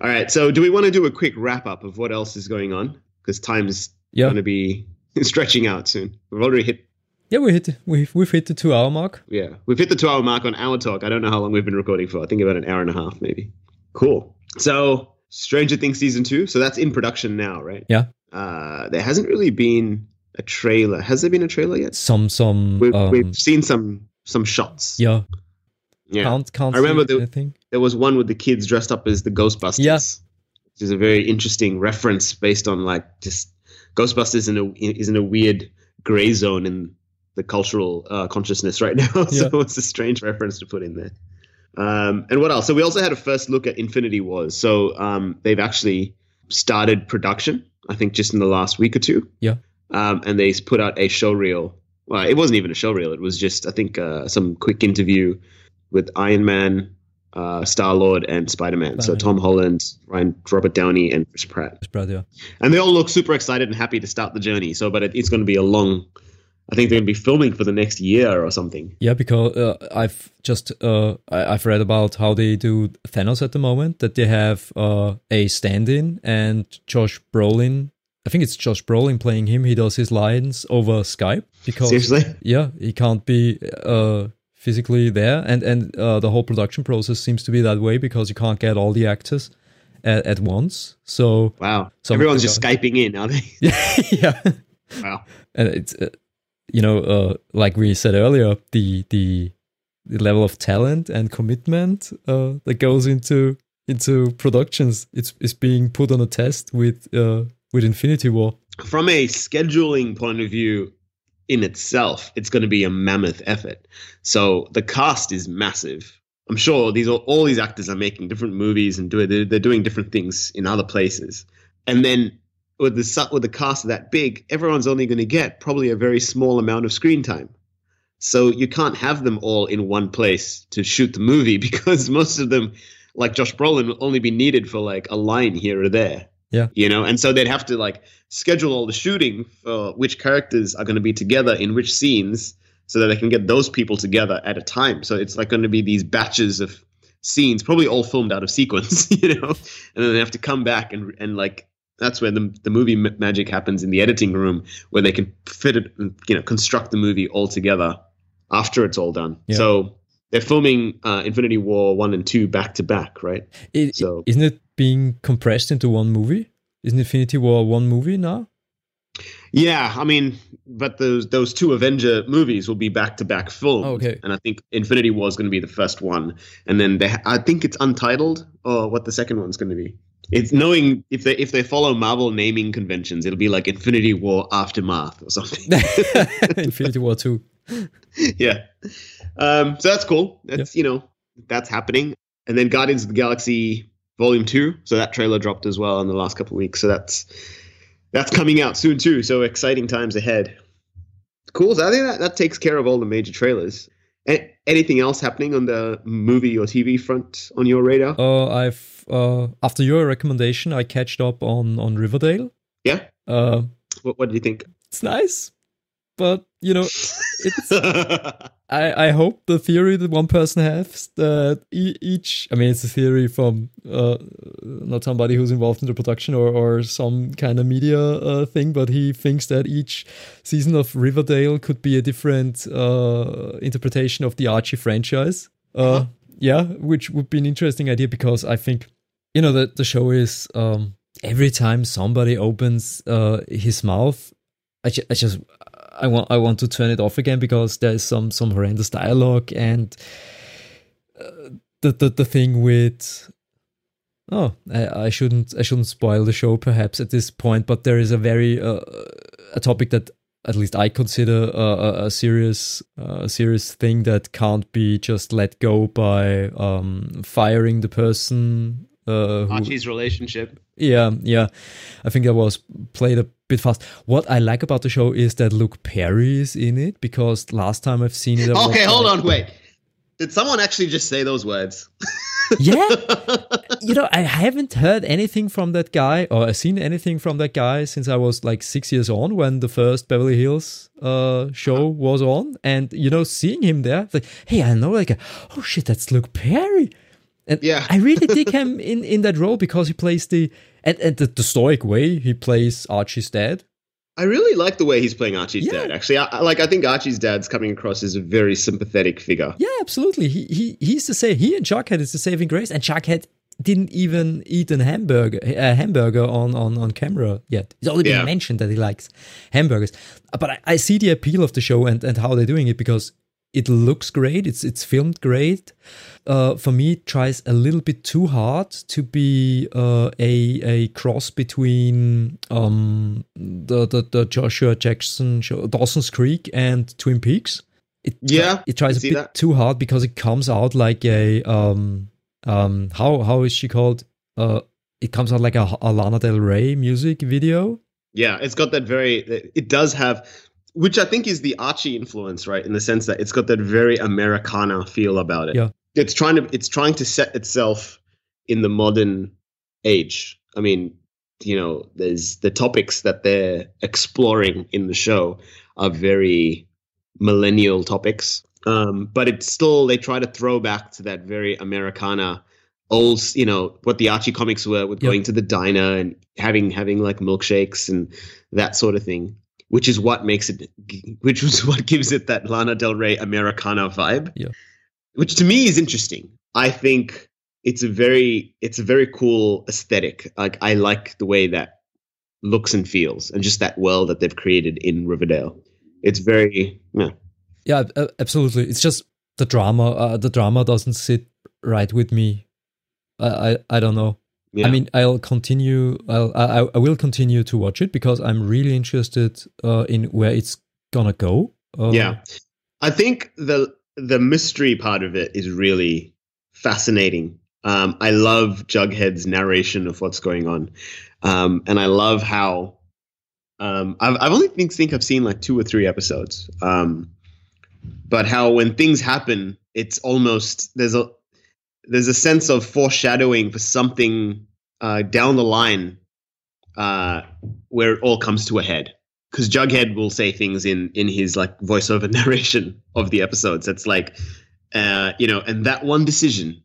all right. So do we want to do a quick wrap up of what else is going on? Because time's Yeah. going to be <laughs> stretching out soon. We've already hit Yeah, we hit we've we've hit the two hour mark. yeah we've hit the two hour mark on our talk. I don't know how long we've been recording for. I think about an hour and a half maybe. Cool. So Stranger Things season two. So that's in production now, right? Yeah. Uh, there hasn't really been a trailer. Has there been a trailer yet? Some some We've, um, we've seen some some shots. yeah, Yeah. can't can't I remember see the- anything. There was one with the kids dressed up as the Ghostbusters. Yeah. Which is a very interesting reference based on like just Ghostbusters in a is in a weird gray zone in the cultural uh, consciousness right now. <laughs> so Yeah. it's a strange reference to put in there. Um, and what else? So we also had a first look at Infinity Wars. So um, they've actually started production. I think just in the last week or two. Yeah. Um, and they put out a show reel. Well, it wasn't even a show reel. It was just I think uh, some quick interview with Iron Man, uh, Star Lord, and Spider Man. So Tom Holland, Ryan, Robert Downey, and Chris Pratt, It's Brad, yeah. and they all look super excited and happy to start the journey. So, but it, it's going to be a long. I think they're going to be filming for the next year or something. Yeah, because uh, I've just uh, I, I've read about how they do Thanos at the moment. That they have uh, a stand-in and Josh Brolin. I think it's Josh Brolin playing him. He does his lines over Skype because Seriously, yeah, he can't be uh, physically there, and and uh, the whole production process seems to be that way because you can't get all the actors at, at once. So wow! Of Everyone's just skyping in, are they? <laughs> yeah, Wow. and it's uh, you know uh, like we said earlier the the the level of talent and commitment uh, that goes into into productions it's it's being put on a test with uh, with Infinity War. From a scheduling point of view, in itself, it's going to be a mammoth effort. So the cast is massive. I'm sure these are, all these actors are making different movies and do they're, they're doing different things in other places. And then with the with the cast that big, everyone's only going to get probably a very small amount of screen time. So you can't have them all in one place to shoot the movie <laughs> because most of them, like Josh Brolin, will only be needed for like a line here or there. Yeah. You know, and so they'd have to like schedule all the shooting for which characters are going to be together in which scenes so that they can get those people together at a time. So it's like going to be these batches of scenes, probably all filmed out of sequence, <laughs> you know, and then they have to come back and and like that's where the the movie magic happens in the editing room where they can fit it, you know, construct the movie all together after it's all done. Yeah. So they're filming uh, Infinity War one and two back to back, right? It, So- isn't it being compressed into one movie? Isn't Infinity War one movie now? Yeah, I mean, but those those two Avenger movies will be back to back filmed. Okay. and I think Infinity War is going to be the first one, and then they, I think it's Untitled or what the second one's going to be. It's knowing if they if they follow Marvel naming conventions, it'll be like Infinity War Aftermath or something. <laughs> Infinity War two. <laughs> yeah, um, so that's cool. That's you know that's happening, and then Guardians of the Galaxy Volume Two. So that trailer dropped as well in the last couple of weeks. So that's that's coming out soon too. So exciting times ahead. Cool. So I think that, that takes care of all the major trailers. A- anything else happening on the movie or TV front on your radar? Uh, I've uh, after your recommendation, I catched up on on Riverdale. yeah. Uh, What, what did you think? it's nice, but you know, it's <laughs> I, I hope the theory that one person has that e- each I mean it's a theory from uh, not somebody who's involved in the production or, or some kind of media uh, thing but he thinks that each season of Riverdale could be a different uh, interpretation of the Archie franchise uh, Uh-huh. yeah which would be an interesting idea because I think you know that the show is um, every time somebody opens uh, his mouth I, ju- I just I want I want to turn it off again because there's some some horrendous dialogue and uh, the, the the thing with oh I, I shouldn't I shouldn't spoil the show perhaps at this point but there is a very uh, a topic that at least I consider a, a, a serious uh, serious thing that can't be just let go by um, firing the person uh, who, Archie's relationship. yeah, yeah. I think that was played a bit fast. What I like about the show is that Luke Perry is in it because last time I've seen it. I Okay, hold like- on, wait. Did someone actually just say those words? <laughs> Yeah, you know, I haven't heard anything from that guy or seen anything from that guy since I was like six years on when the first Beverly Hills uh, show was on, and you know, seeing him there, like, hey, I know, like, oh shit, that's Luke Perry. And Yeah. I really dig <laughs> him in, in that role because he plays the and, and the, the stoic way he plays Archie's dad. I really like the way he's playing Archie's Yeah. dad. Actually, I, like I think Archie's dad's coming across as a very sympathetic figure. Yeah, absolutely. He he he's the same. He and Jughead is the saving grace, and Jughead didn't even eat a hamburger a hamburger on on on camera yet. It's only been Yeah. mentioned that he likes hamburgers. But I, I see the appeal of the show and and how they're doing it because it looks great. It's it's filmed great. Uh, for me, it tries a little bit too hard to be uh, a a cross between um the the, the Joshua Jackson show, Dawson's Creek and Twin Peaks. It Yeah, it tries a bit that. too hard because it comes out like a um um how how is she called uh it comes out like a, a Lana Del Rey music video Yeah, it's got that very. It does have, which I think is the Archie influence, right? In the sense that it's got that very Americana feel about it. Yeah. it's trying to it's trying to set itself in the modern age. I mean, you know, there's the topics that they're exploring in the show are very millennial topics. Um, but it's still they try to throw back to that very Americana old, you know, what the Archie comics were with Yeah. going to the diner and having having like milkshakes and that sort of thing, which is what makes it, which was what gives it that Lana Del Rey Americana vibe. Yeah. which to me is interesting. I think it's a very it's a very cool aesthetic. Like I like the way that looks and feels, and just that world that they've created in Riverdale. It's very yeah. yeah absolutely it's just the drama uh, the drama doesn't sit right with me I I, I don't know yeah. I mean I'll continue I'll, I I will continue to watch it because I'm really interested uh, in where it's gonna go uh, yeah. I think the the mystery part of it is really fascinating. Um, I love Jughead's narration of what's going on, um, and I love how um, I've, I've only think think I've seen like two or three episodes, um, but how when things happen, it's almost there's a there's a sense of foreshadowing for something uh, down the line uh, where it all comes to a head because Jughead will say things in in his like voiceover <laughs> narration of the episodes. That's like, uh, you know, and that one decision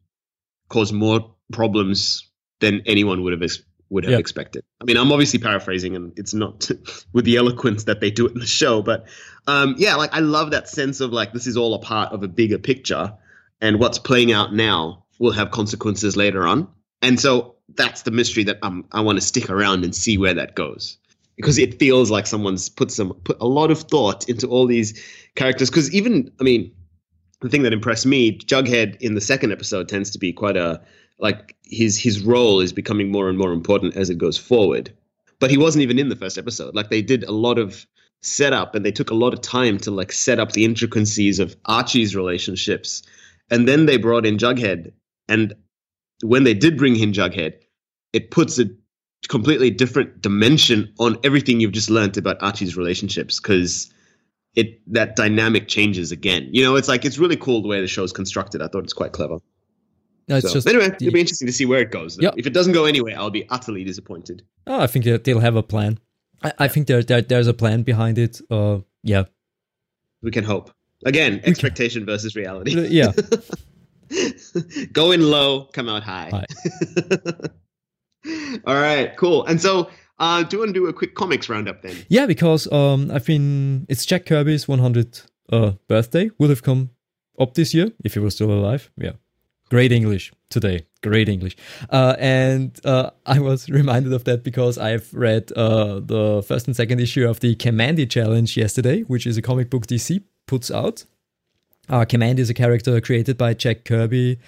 caused more problems than anyone would have ex- would have Yeah. expected. I mean, I'm obviously paraphrasing, and it's not <laughs> with the eloquence that they do it in the show, but um, yeah, like I love that sense of like this is all a part of a bigger picture, and what's playing out now will have consequences later on, and so that's the mystery that um, I want to stick around and see where that goes because it feels like someone's put some put a lot of thought into all these characters. Because even I mean, the thing that impressed me, Jughead in the second episode tends to be quite a like his his role is becoming more and more important as it goes forward. But he wasn't even in the first episode. Like they did a lot of setup and they took a lot of time to like set up the intricacies of Archie's relationships. And then they brought in Jughead. And when they did bring in Jughead, it puts a completely different dimension on everything you've just learned about Archie's relationships because it that dynamic changes again. You know, it's like it's really cool the way the show's constructed. I thought it's quite clever. No, it's So, just anyway, the- it'll be interesting to see where it goes. though. Yeah. If it doesn't go anywhere, I'll be utterly disappointed. Oh, I think they'll have a plan. I, I think there, there there's a plan behind it. Uh, yeah, We can hope. Again, expectation versus reality. Yeah. <laughs> <laughs> go in low, come out high. High. <laughs> All right, cool. And so, uh, do you want to do a quick comics roundup then? Yeah, because um, I've been. It's Jack Kirby's 100th uh, birthday. Would have come up this year if he was still alive. Yeah, great English today. Great English. Uh, and uh, I was <laughs> reminded of that because I've read uh, the first and second issue of the Kamandi Challenge yesterday, which is a comic book DC puts out. Uh, Kamandi is a character created by Jack Kirby,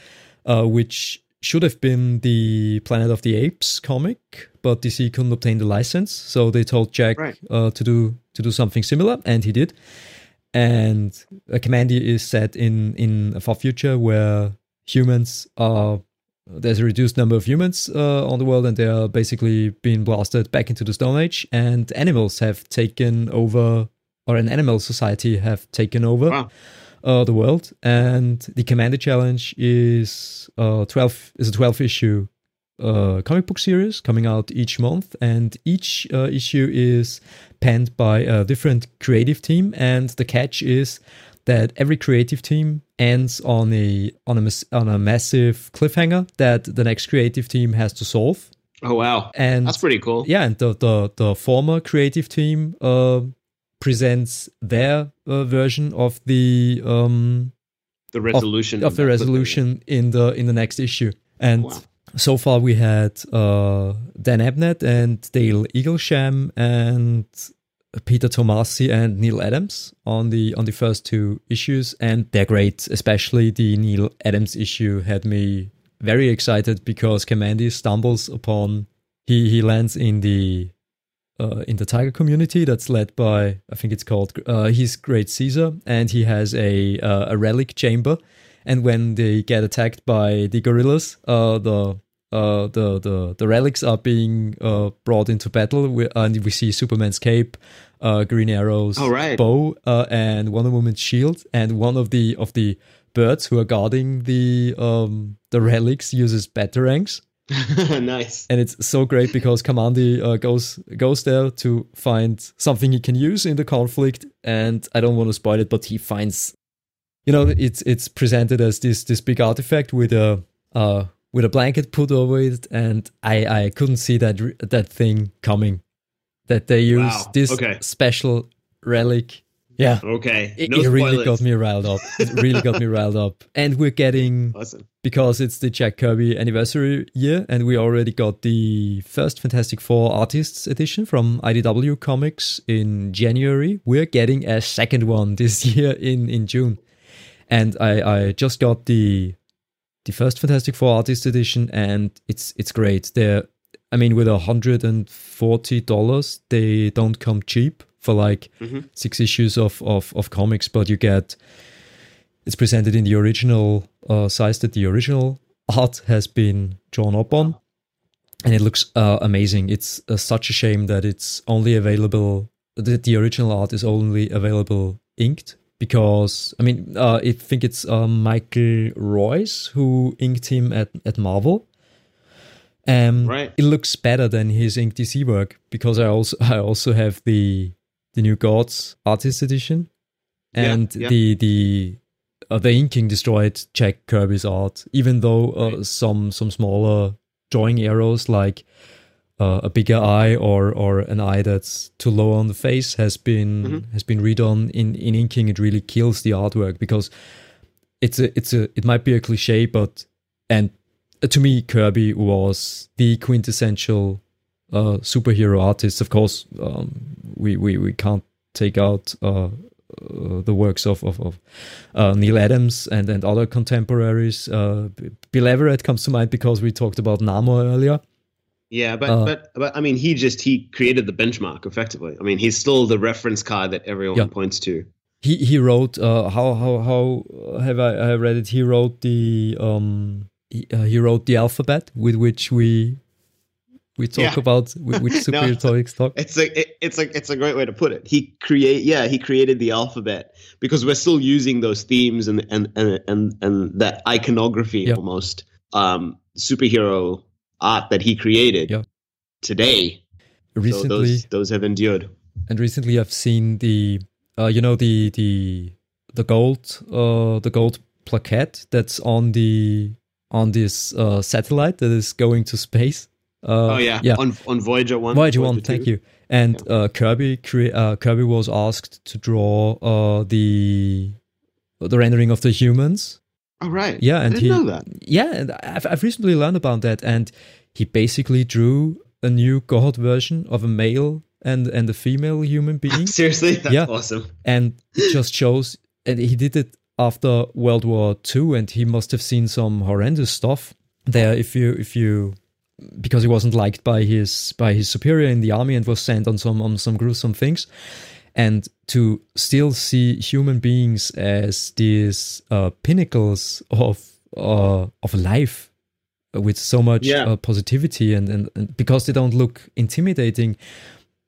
uh, which should have been the Planet of the Apes comic, but DC couldn't obtain the license, so they told Jack Right. uh, to do to do something similar, and he did. And uh, Kamandi is set in in a far future where humans are there's a reduced number of humans uh, on the world, and they are basically being blasted back into the Stone Age, and animals have taken over, or an animal society have taken over Wow. Uh, the world. And the Kamandi Challenge is uh, twelve is a twelve issue uh, comic book series coming out each month, and each uh, issue is penned by a different creative team. And the catch is that every creative team ends on a on a on a massive cliffhanger that the next creative team has to solve. Oh wow, and that's pretty cool. yeah, and the the, the former creative team uh, presents their uh, version of the um, The resolution of the that- resolution in the in the next issue. And Wow. so far we had uh, Dan Abnett and Dale Eaglesham and Peter Tomasi and Neal Adams on the on the first two issues, and they're great. Especially the Neal Adams issue had me very excited because Kamandi stumbles upon he he lands in the uh, in the tiger community that's led by I think it's called uh, he's Great Caesar and he has a uh, a relic chamber. And when they get attacked by the gorillas uh, the uh, the, the the relics are being uh, brought into battle we, and we see Superman's cape uh, Green Arrow's right. bow uh, and Wonder Woman's shield. And one of the of the birds who are guarding the um, the relics uses batarangs <laughs> nice. and it's so great because Kamandi uh, goes goes there to find something he can use in the conflict, and I don't want to spoil it, but he finds, you know, it's it's presented as this this big artifact with a uh with a blanket put over it, and I I couldn't see that that thing coming, that they use Wow, this okay. special relic. Yeah, Okay, it, no it really got me riled up. It really got me <laughs> riled up, and we're getting Awesome. because it's the Jack Kirby anniversary year, and we already got the first Fantastic Four Artists edition from IDW Comics in January. We're getting a second one this <laughs> year in in June, and I I just got the the first Fantastic Four Artist edition, and it's it's great. They're I mean, with a hundred and forty dollars, they don't come cheap for like Mhm. six issues of, of of comics, but you get it's presented in the original uh, size that the original art has been drawn up on, and it looks uh, amazing. It's uh, such a shame that it's only available. That the original art is only available inked because I mean uh, I think it's uh, Michael Royce who inked him at at Marvel. Um, Right. It looks better than his ink DC work because I also I also have the the new Gods Artist Edition, and yeah. the the uh, the inking destroyed Jack Kirby's art. Even though uh, Right. some some smaller drawing errors like uh, a bigger eye or or an eye that's too low on the face has been Mhm. has been redone in in inking. It really kills the artwork because it's a it's a it might be a cliche, but and uh, to me Kirby was the quintessential uh, superhero artists. Of course, um, we, we we can't take out uh, uh, the works of of, of uh, Neal Adams and and other contemporaries. Uh, Bill Everett comes to mind because we talked about Namor earlier. Yeah, but Uh, but but I mean, he just he created the benchmark effectively. I mean, he's still the reference card that everyone Yeah. points to. He he wrote uh, how how how have I, I read it? He wrote the um he, uh, he wrote the alphabet with which we we talk Yeah. about which <laughs> <laughs> No. superhero topics talk. It's a it, it's a it's a great way to put it. He create yeah he created the alphabet because we're still using those themes and and and and, and that iconography Yeah. almost um superhero art that he created Yeah. today. So Recently, those those have endured. and recently I've seen the uh, you know the the the gold uh the gold plaquette that's on the on this uh satellite that is going to space. Uh, oh yeah, yeah. on on Voyager one. Voyager one, thank you. And uh, Kirby crea- uh, Kirby was asked to draw uh, the the rendering of the humans. Oh right. Yeah, and I he didn't know that. yeah, and I've I've recently learned about that, and he basically drew a new god version of a male and and a female human <laughs> being, Seriously, that's Yeah. awesome. and it <laughs> just shows. And he did it after World War II, and he must have seen some horrendous stuff there. If you if you because he wasn't liked by his by his superior in the army and was sent on some on some gruesome things and to still see human beings as these uh, pinnacles of uh, of life with so much Yeah. uh, positivity and, and, and because they don't look intimidating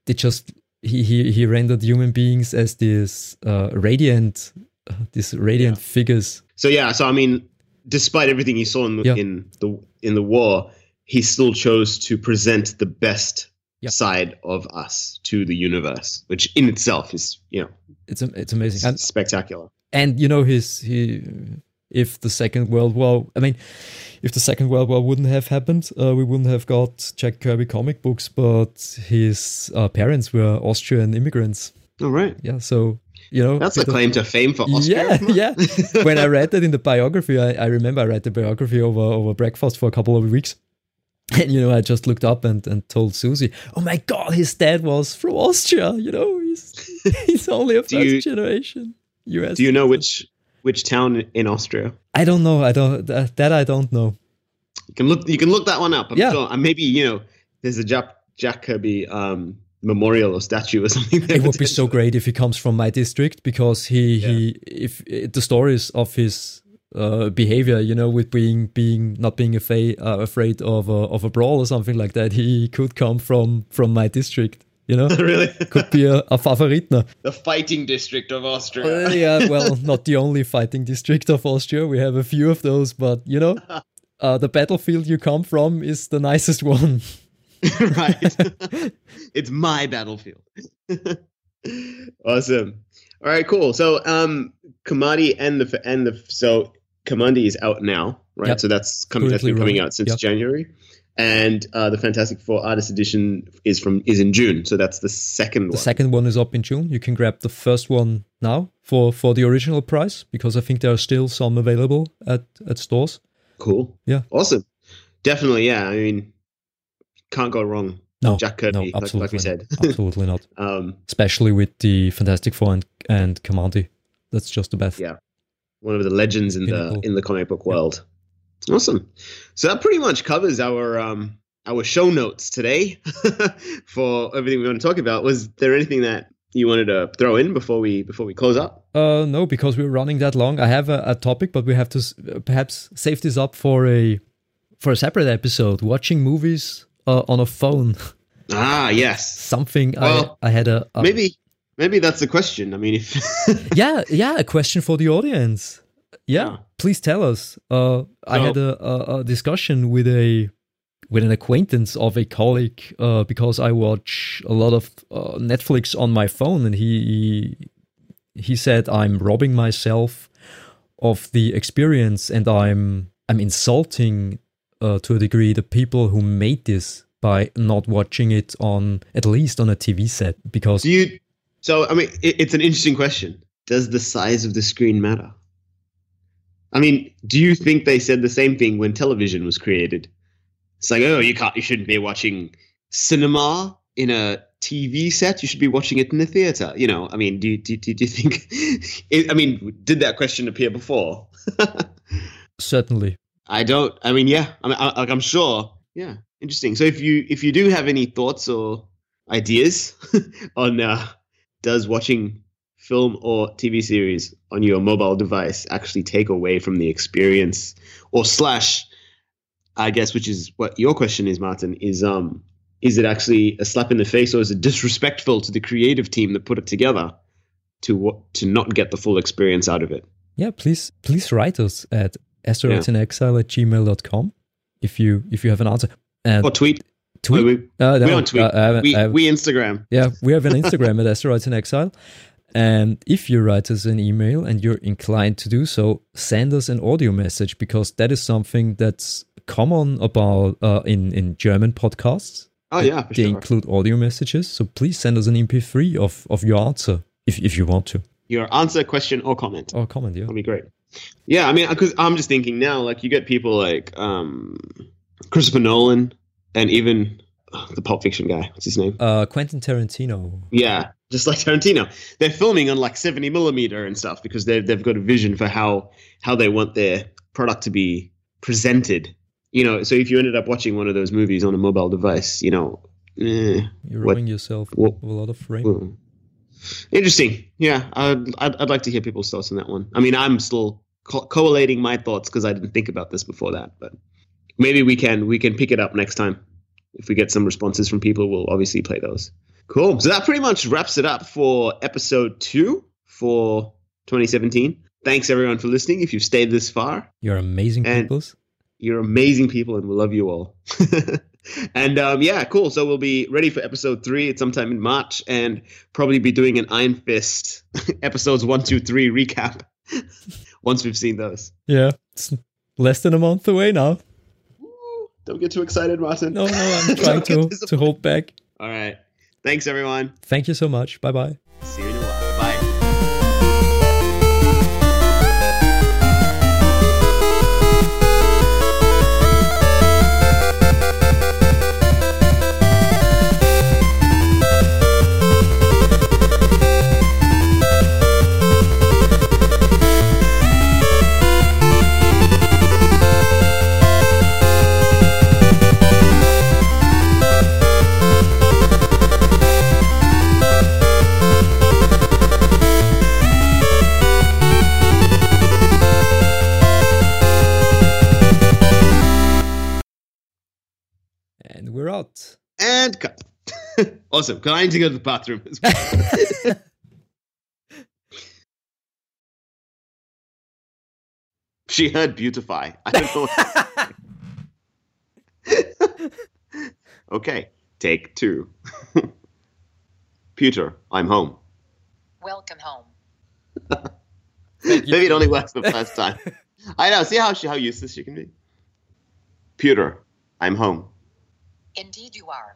they just he he, he rendered human beings as these uh, radiant uh, these radiant Yeah. figures So yeah, so I mean, despite everything he saw in the, Yeah. in the in the war, he still chose to present the best Yeah. side of us to the universe, which in itself is you know it's it's amazing and spectacular. and you know his he if the Second World War, I mean, if the Second World War wouldn't have happened, uh, we wouldn't have got Jack Kirby comic books, but his uh, parents were Austrian immigrants. All right. Yeah, so you know That's a bit of- claim to fame for Austria. Yeah, <laughs> yeah. when I read that in the biography, I, I remember I read the biography over over breakfast for a couple of weeks. <laughs> And you know, I just looked up and, and told Susie, "Oh my God, his dad was from Austria. You know, he's <laughs> he's only a first you- generation U.S. Do you know which which town in Austria? I don't know. I don't that, that I don't know. You can look. You can look that one up. I'm Yeah. sure. And maybe you know there's a Jack, Jack Kirby um, memorial or statue or <laughs> something. there It would be so great if he comes from my district because he he if the stories of his uh, behavior, you know, with being being not being afraid uh, afraid of a, of a brawl or something like that, he could come from from my district. You know, <laughs> really could be a, a Favoritner. the fighting district of Austria. Uh, yeah, well, <laughs> not the only fighting district of Austria. We have a few of those, but you know, <laughs> uh, the battlefield you come from is the nicest one. right. it's my battlefield. awesome. All right, cool. So, um, Kamandi and the and the so Kamandi is out now, right? Yep. So that's coming. That's been coming running. out since Yep. January, and uh, the Fantastic Four Artist Edition is from is in June. So that's the second The one. second one is up in June. You can grab the first one now for for the original price because I think there are still some available at at stores. cool. Yeah. Awesome. Definitely. Yeah. I mean, can't go wrong. No, Jack Kirby, no, like- like absolutely, we said. <laughs> absolutely not. Um, Especially with the Fantastic Four and and Kamandi. That's just the best. Yeah. One of the legends in the in the comic book world. Awesome. So that pretty much covers our um our show notes today <laughs> for everything we want to talk about. Was there anything that you wanted to throw in before we before we close up? Uh, no, because we're running that long. I have a, a topic, but we have to s- uh, perhaps save this up for a for a separate episode. Watching movies uh, on a phone, Ah, yes. something Well, I I had a, a Maybe maybe that's a question. I mean, if <laughs> yeah yeah a question for the audience. Yeah, Yeah. please tell us. Uh, I So- had a, a, a discussion with a with an acquaintance of a colleague uh, because I watch a lot of uh, Netflix on my phone, and he he said I'm robbing myself of the experience, and I'm I'm insulting uh, to a degree the people who made this by not watching it on at least on a TV set because do you so I mean it, it's an interesting question. Does the size of the screen matter? I mean, do you think they said the same thing when television was created? It's like, oh, you can't, you shouldn't be watching cinema in a TV set. You should be watching it in the theater. You know, I mean, do you, do, you- do you think? <laughs> It, I mean, did that question appear before? <laughs> certainly I don't. I mean, yeah. I mean, I, like I'm sure. Yeah, interesting. So if you if you do have any thoughts or ideas <laughs> on uh, does watching film or TV series on your mobile device actually take away from the experience, or slash, I guess, which is what your question is, Martin, is um is it actually a slap in the face or is it disrespectful to the creative team that put it together to to not get the full experience out of it? yeah please please write us at asteroidsinexile at gmail.com if you if you have an answer and Or tweet. Tweet We, uh, we don't tweet. uh, we, we Instagram. yeah we have an instagram at asteroids in exile and if you write us an email and you're inclined to do so send us an audio message because that is something that's common about uh, in in german podcasts Oh yeah, for they sure. include audio messages so please send us an mp3 of of your answer if, if you want to Your answer, question, or comment. or comment yeah That'd be great. Yeah, I mean, because I'm just thinking now, like you get people like um, Christopher Nolan and even uh, the Pulp Fiction guy. What's his name? uh quentin tarantino Yeah, just like Tarantino. They're filming on like 70 millimeter and stuff because they've they've got a vision for how how they want their product to be presented. You know, so if you ended up watching one of those movies on a mobile device, you know, eh, you're What- robbing yourself what- of a lot of frame. Interesting. Yeah, I'd, I'd, I'd like to hear people's thoughts on that one. I mean, I'm still co- collating my thoughts because I didn't think about this before that, but maybe we can we can pick it up next time. If we get some responses from people, we'll obviously play those. Cool. So that pretty much wraps it up for episode two for 2017. Thanks everyone for listening. If you've stayed this far, you're amazing peoples you're amazing people and we love you all. <laughs> and um, yeah, cool. So we'll be ready for episode three at sometime in March and probably be doing an Iron Fist <laughs> episodes one, two, three recap <laughs> once we've seen those. Yeah, it's less than a month away now. Woo, Don't get too excited, Martin. No, no, I'm trying <laughs> to, to hold back. All right. Thanks, everyone. Thank you so much. Bye bye. And cut. <laughs> awesome. Can I need to go to the bathroom as well. <laughs> she heard beautify. I don't know. <laughs> okay. Take two. Puter, I'm home. Welcome home. Maybe it only works the first time. I know. See how she, how useless she can be. Puter, I'm home. Indeed, you are.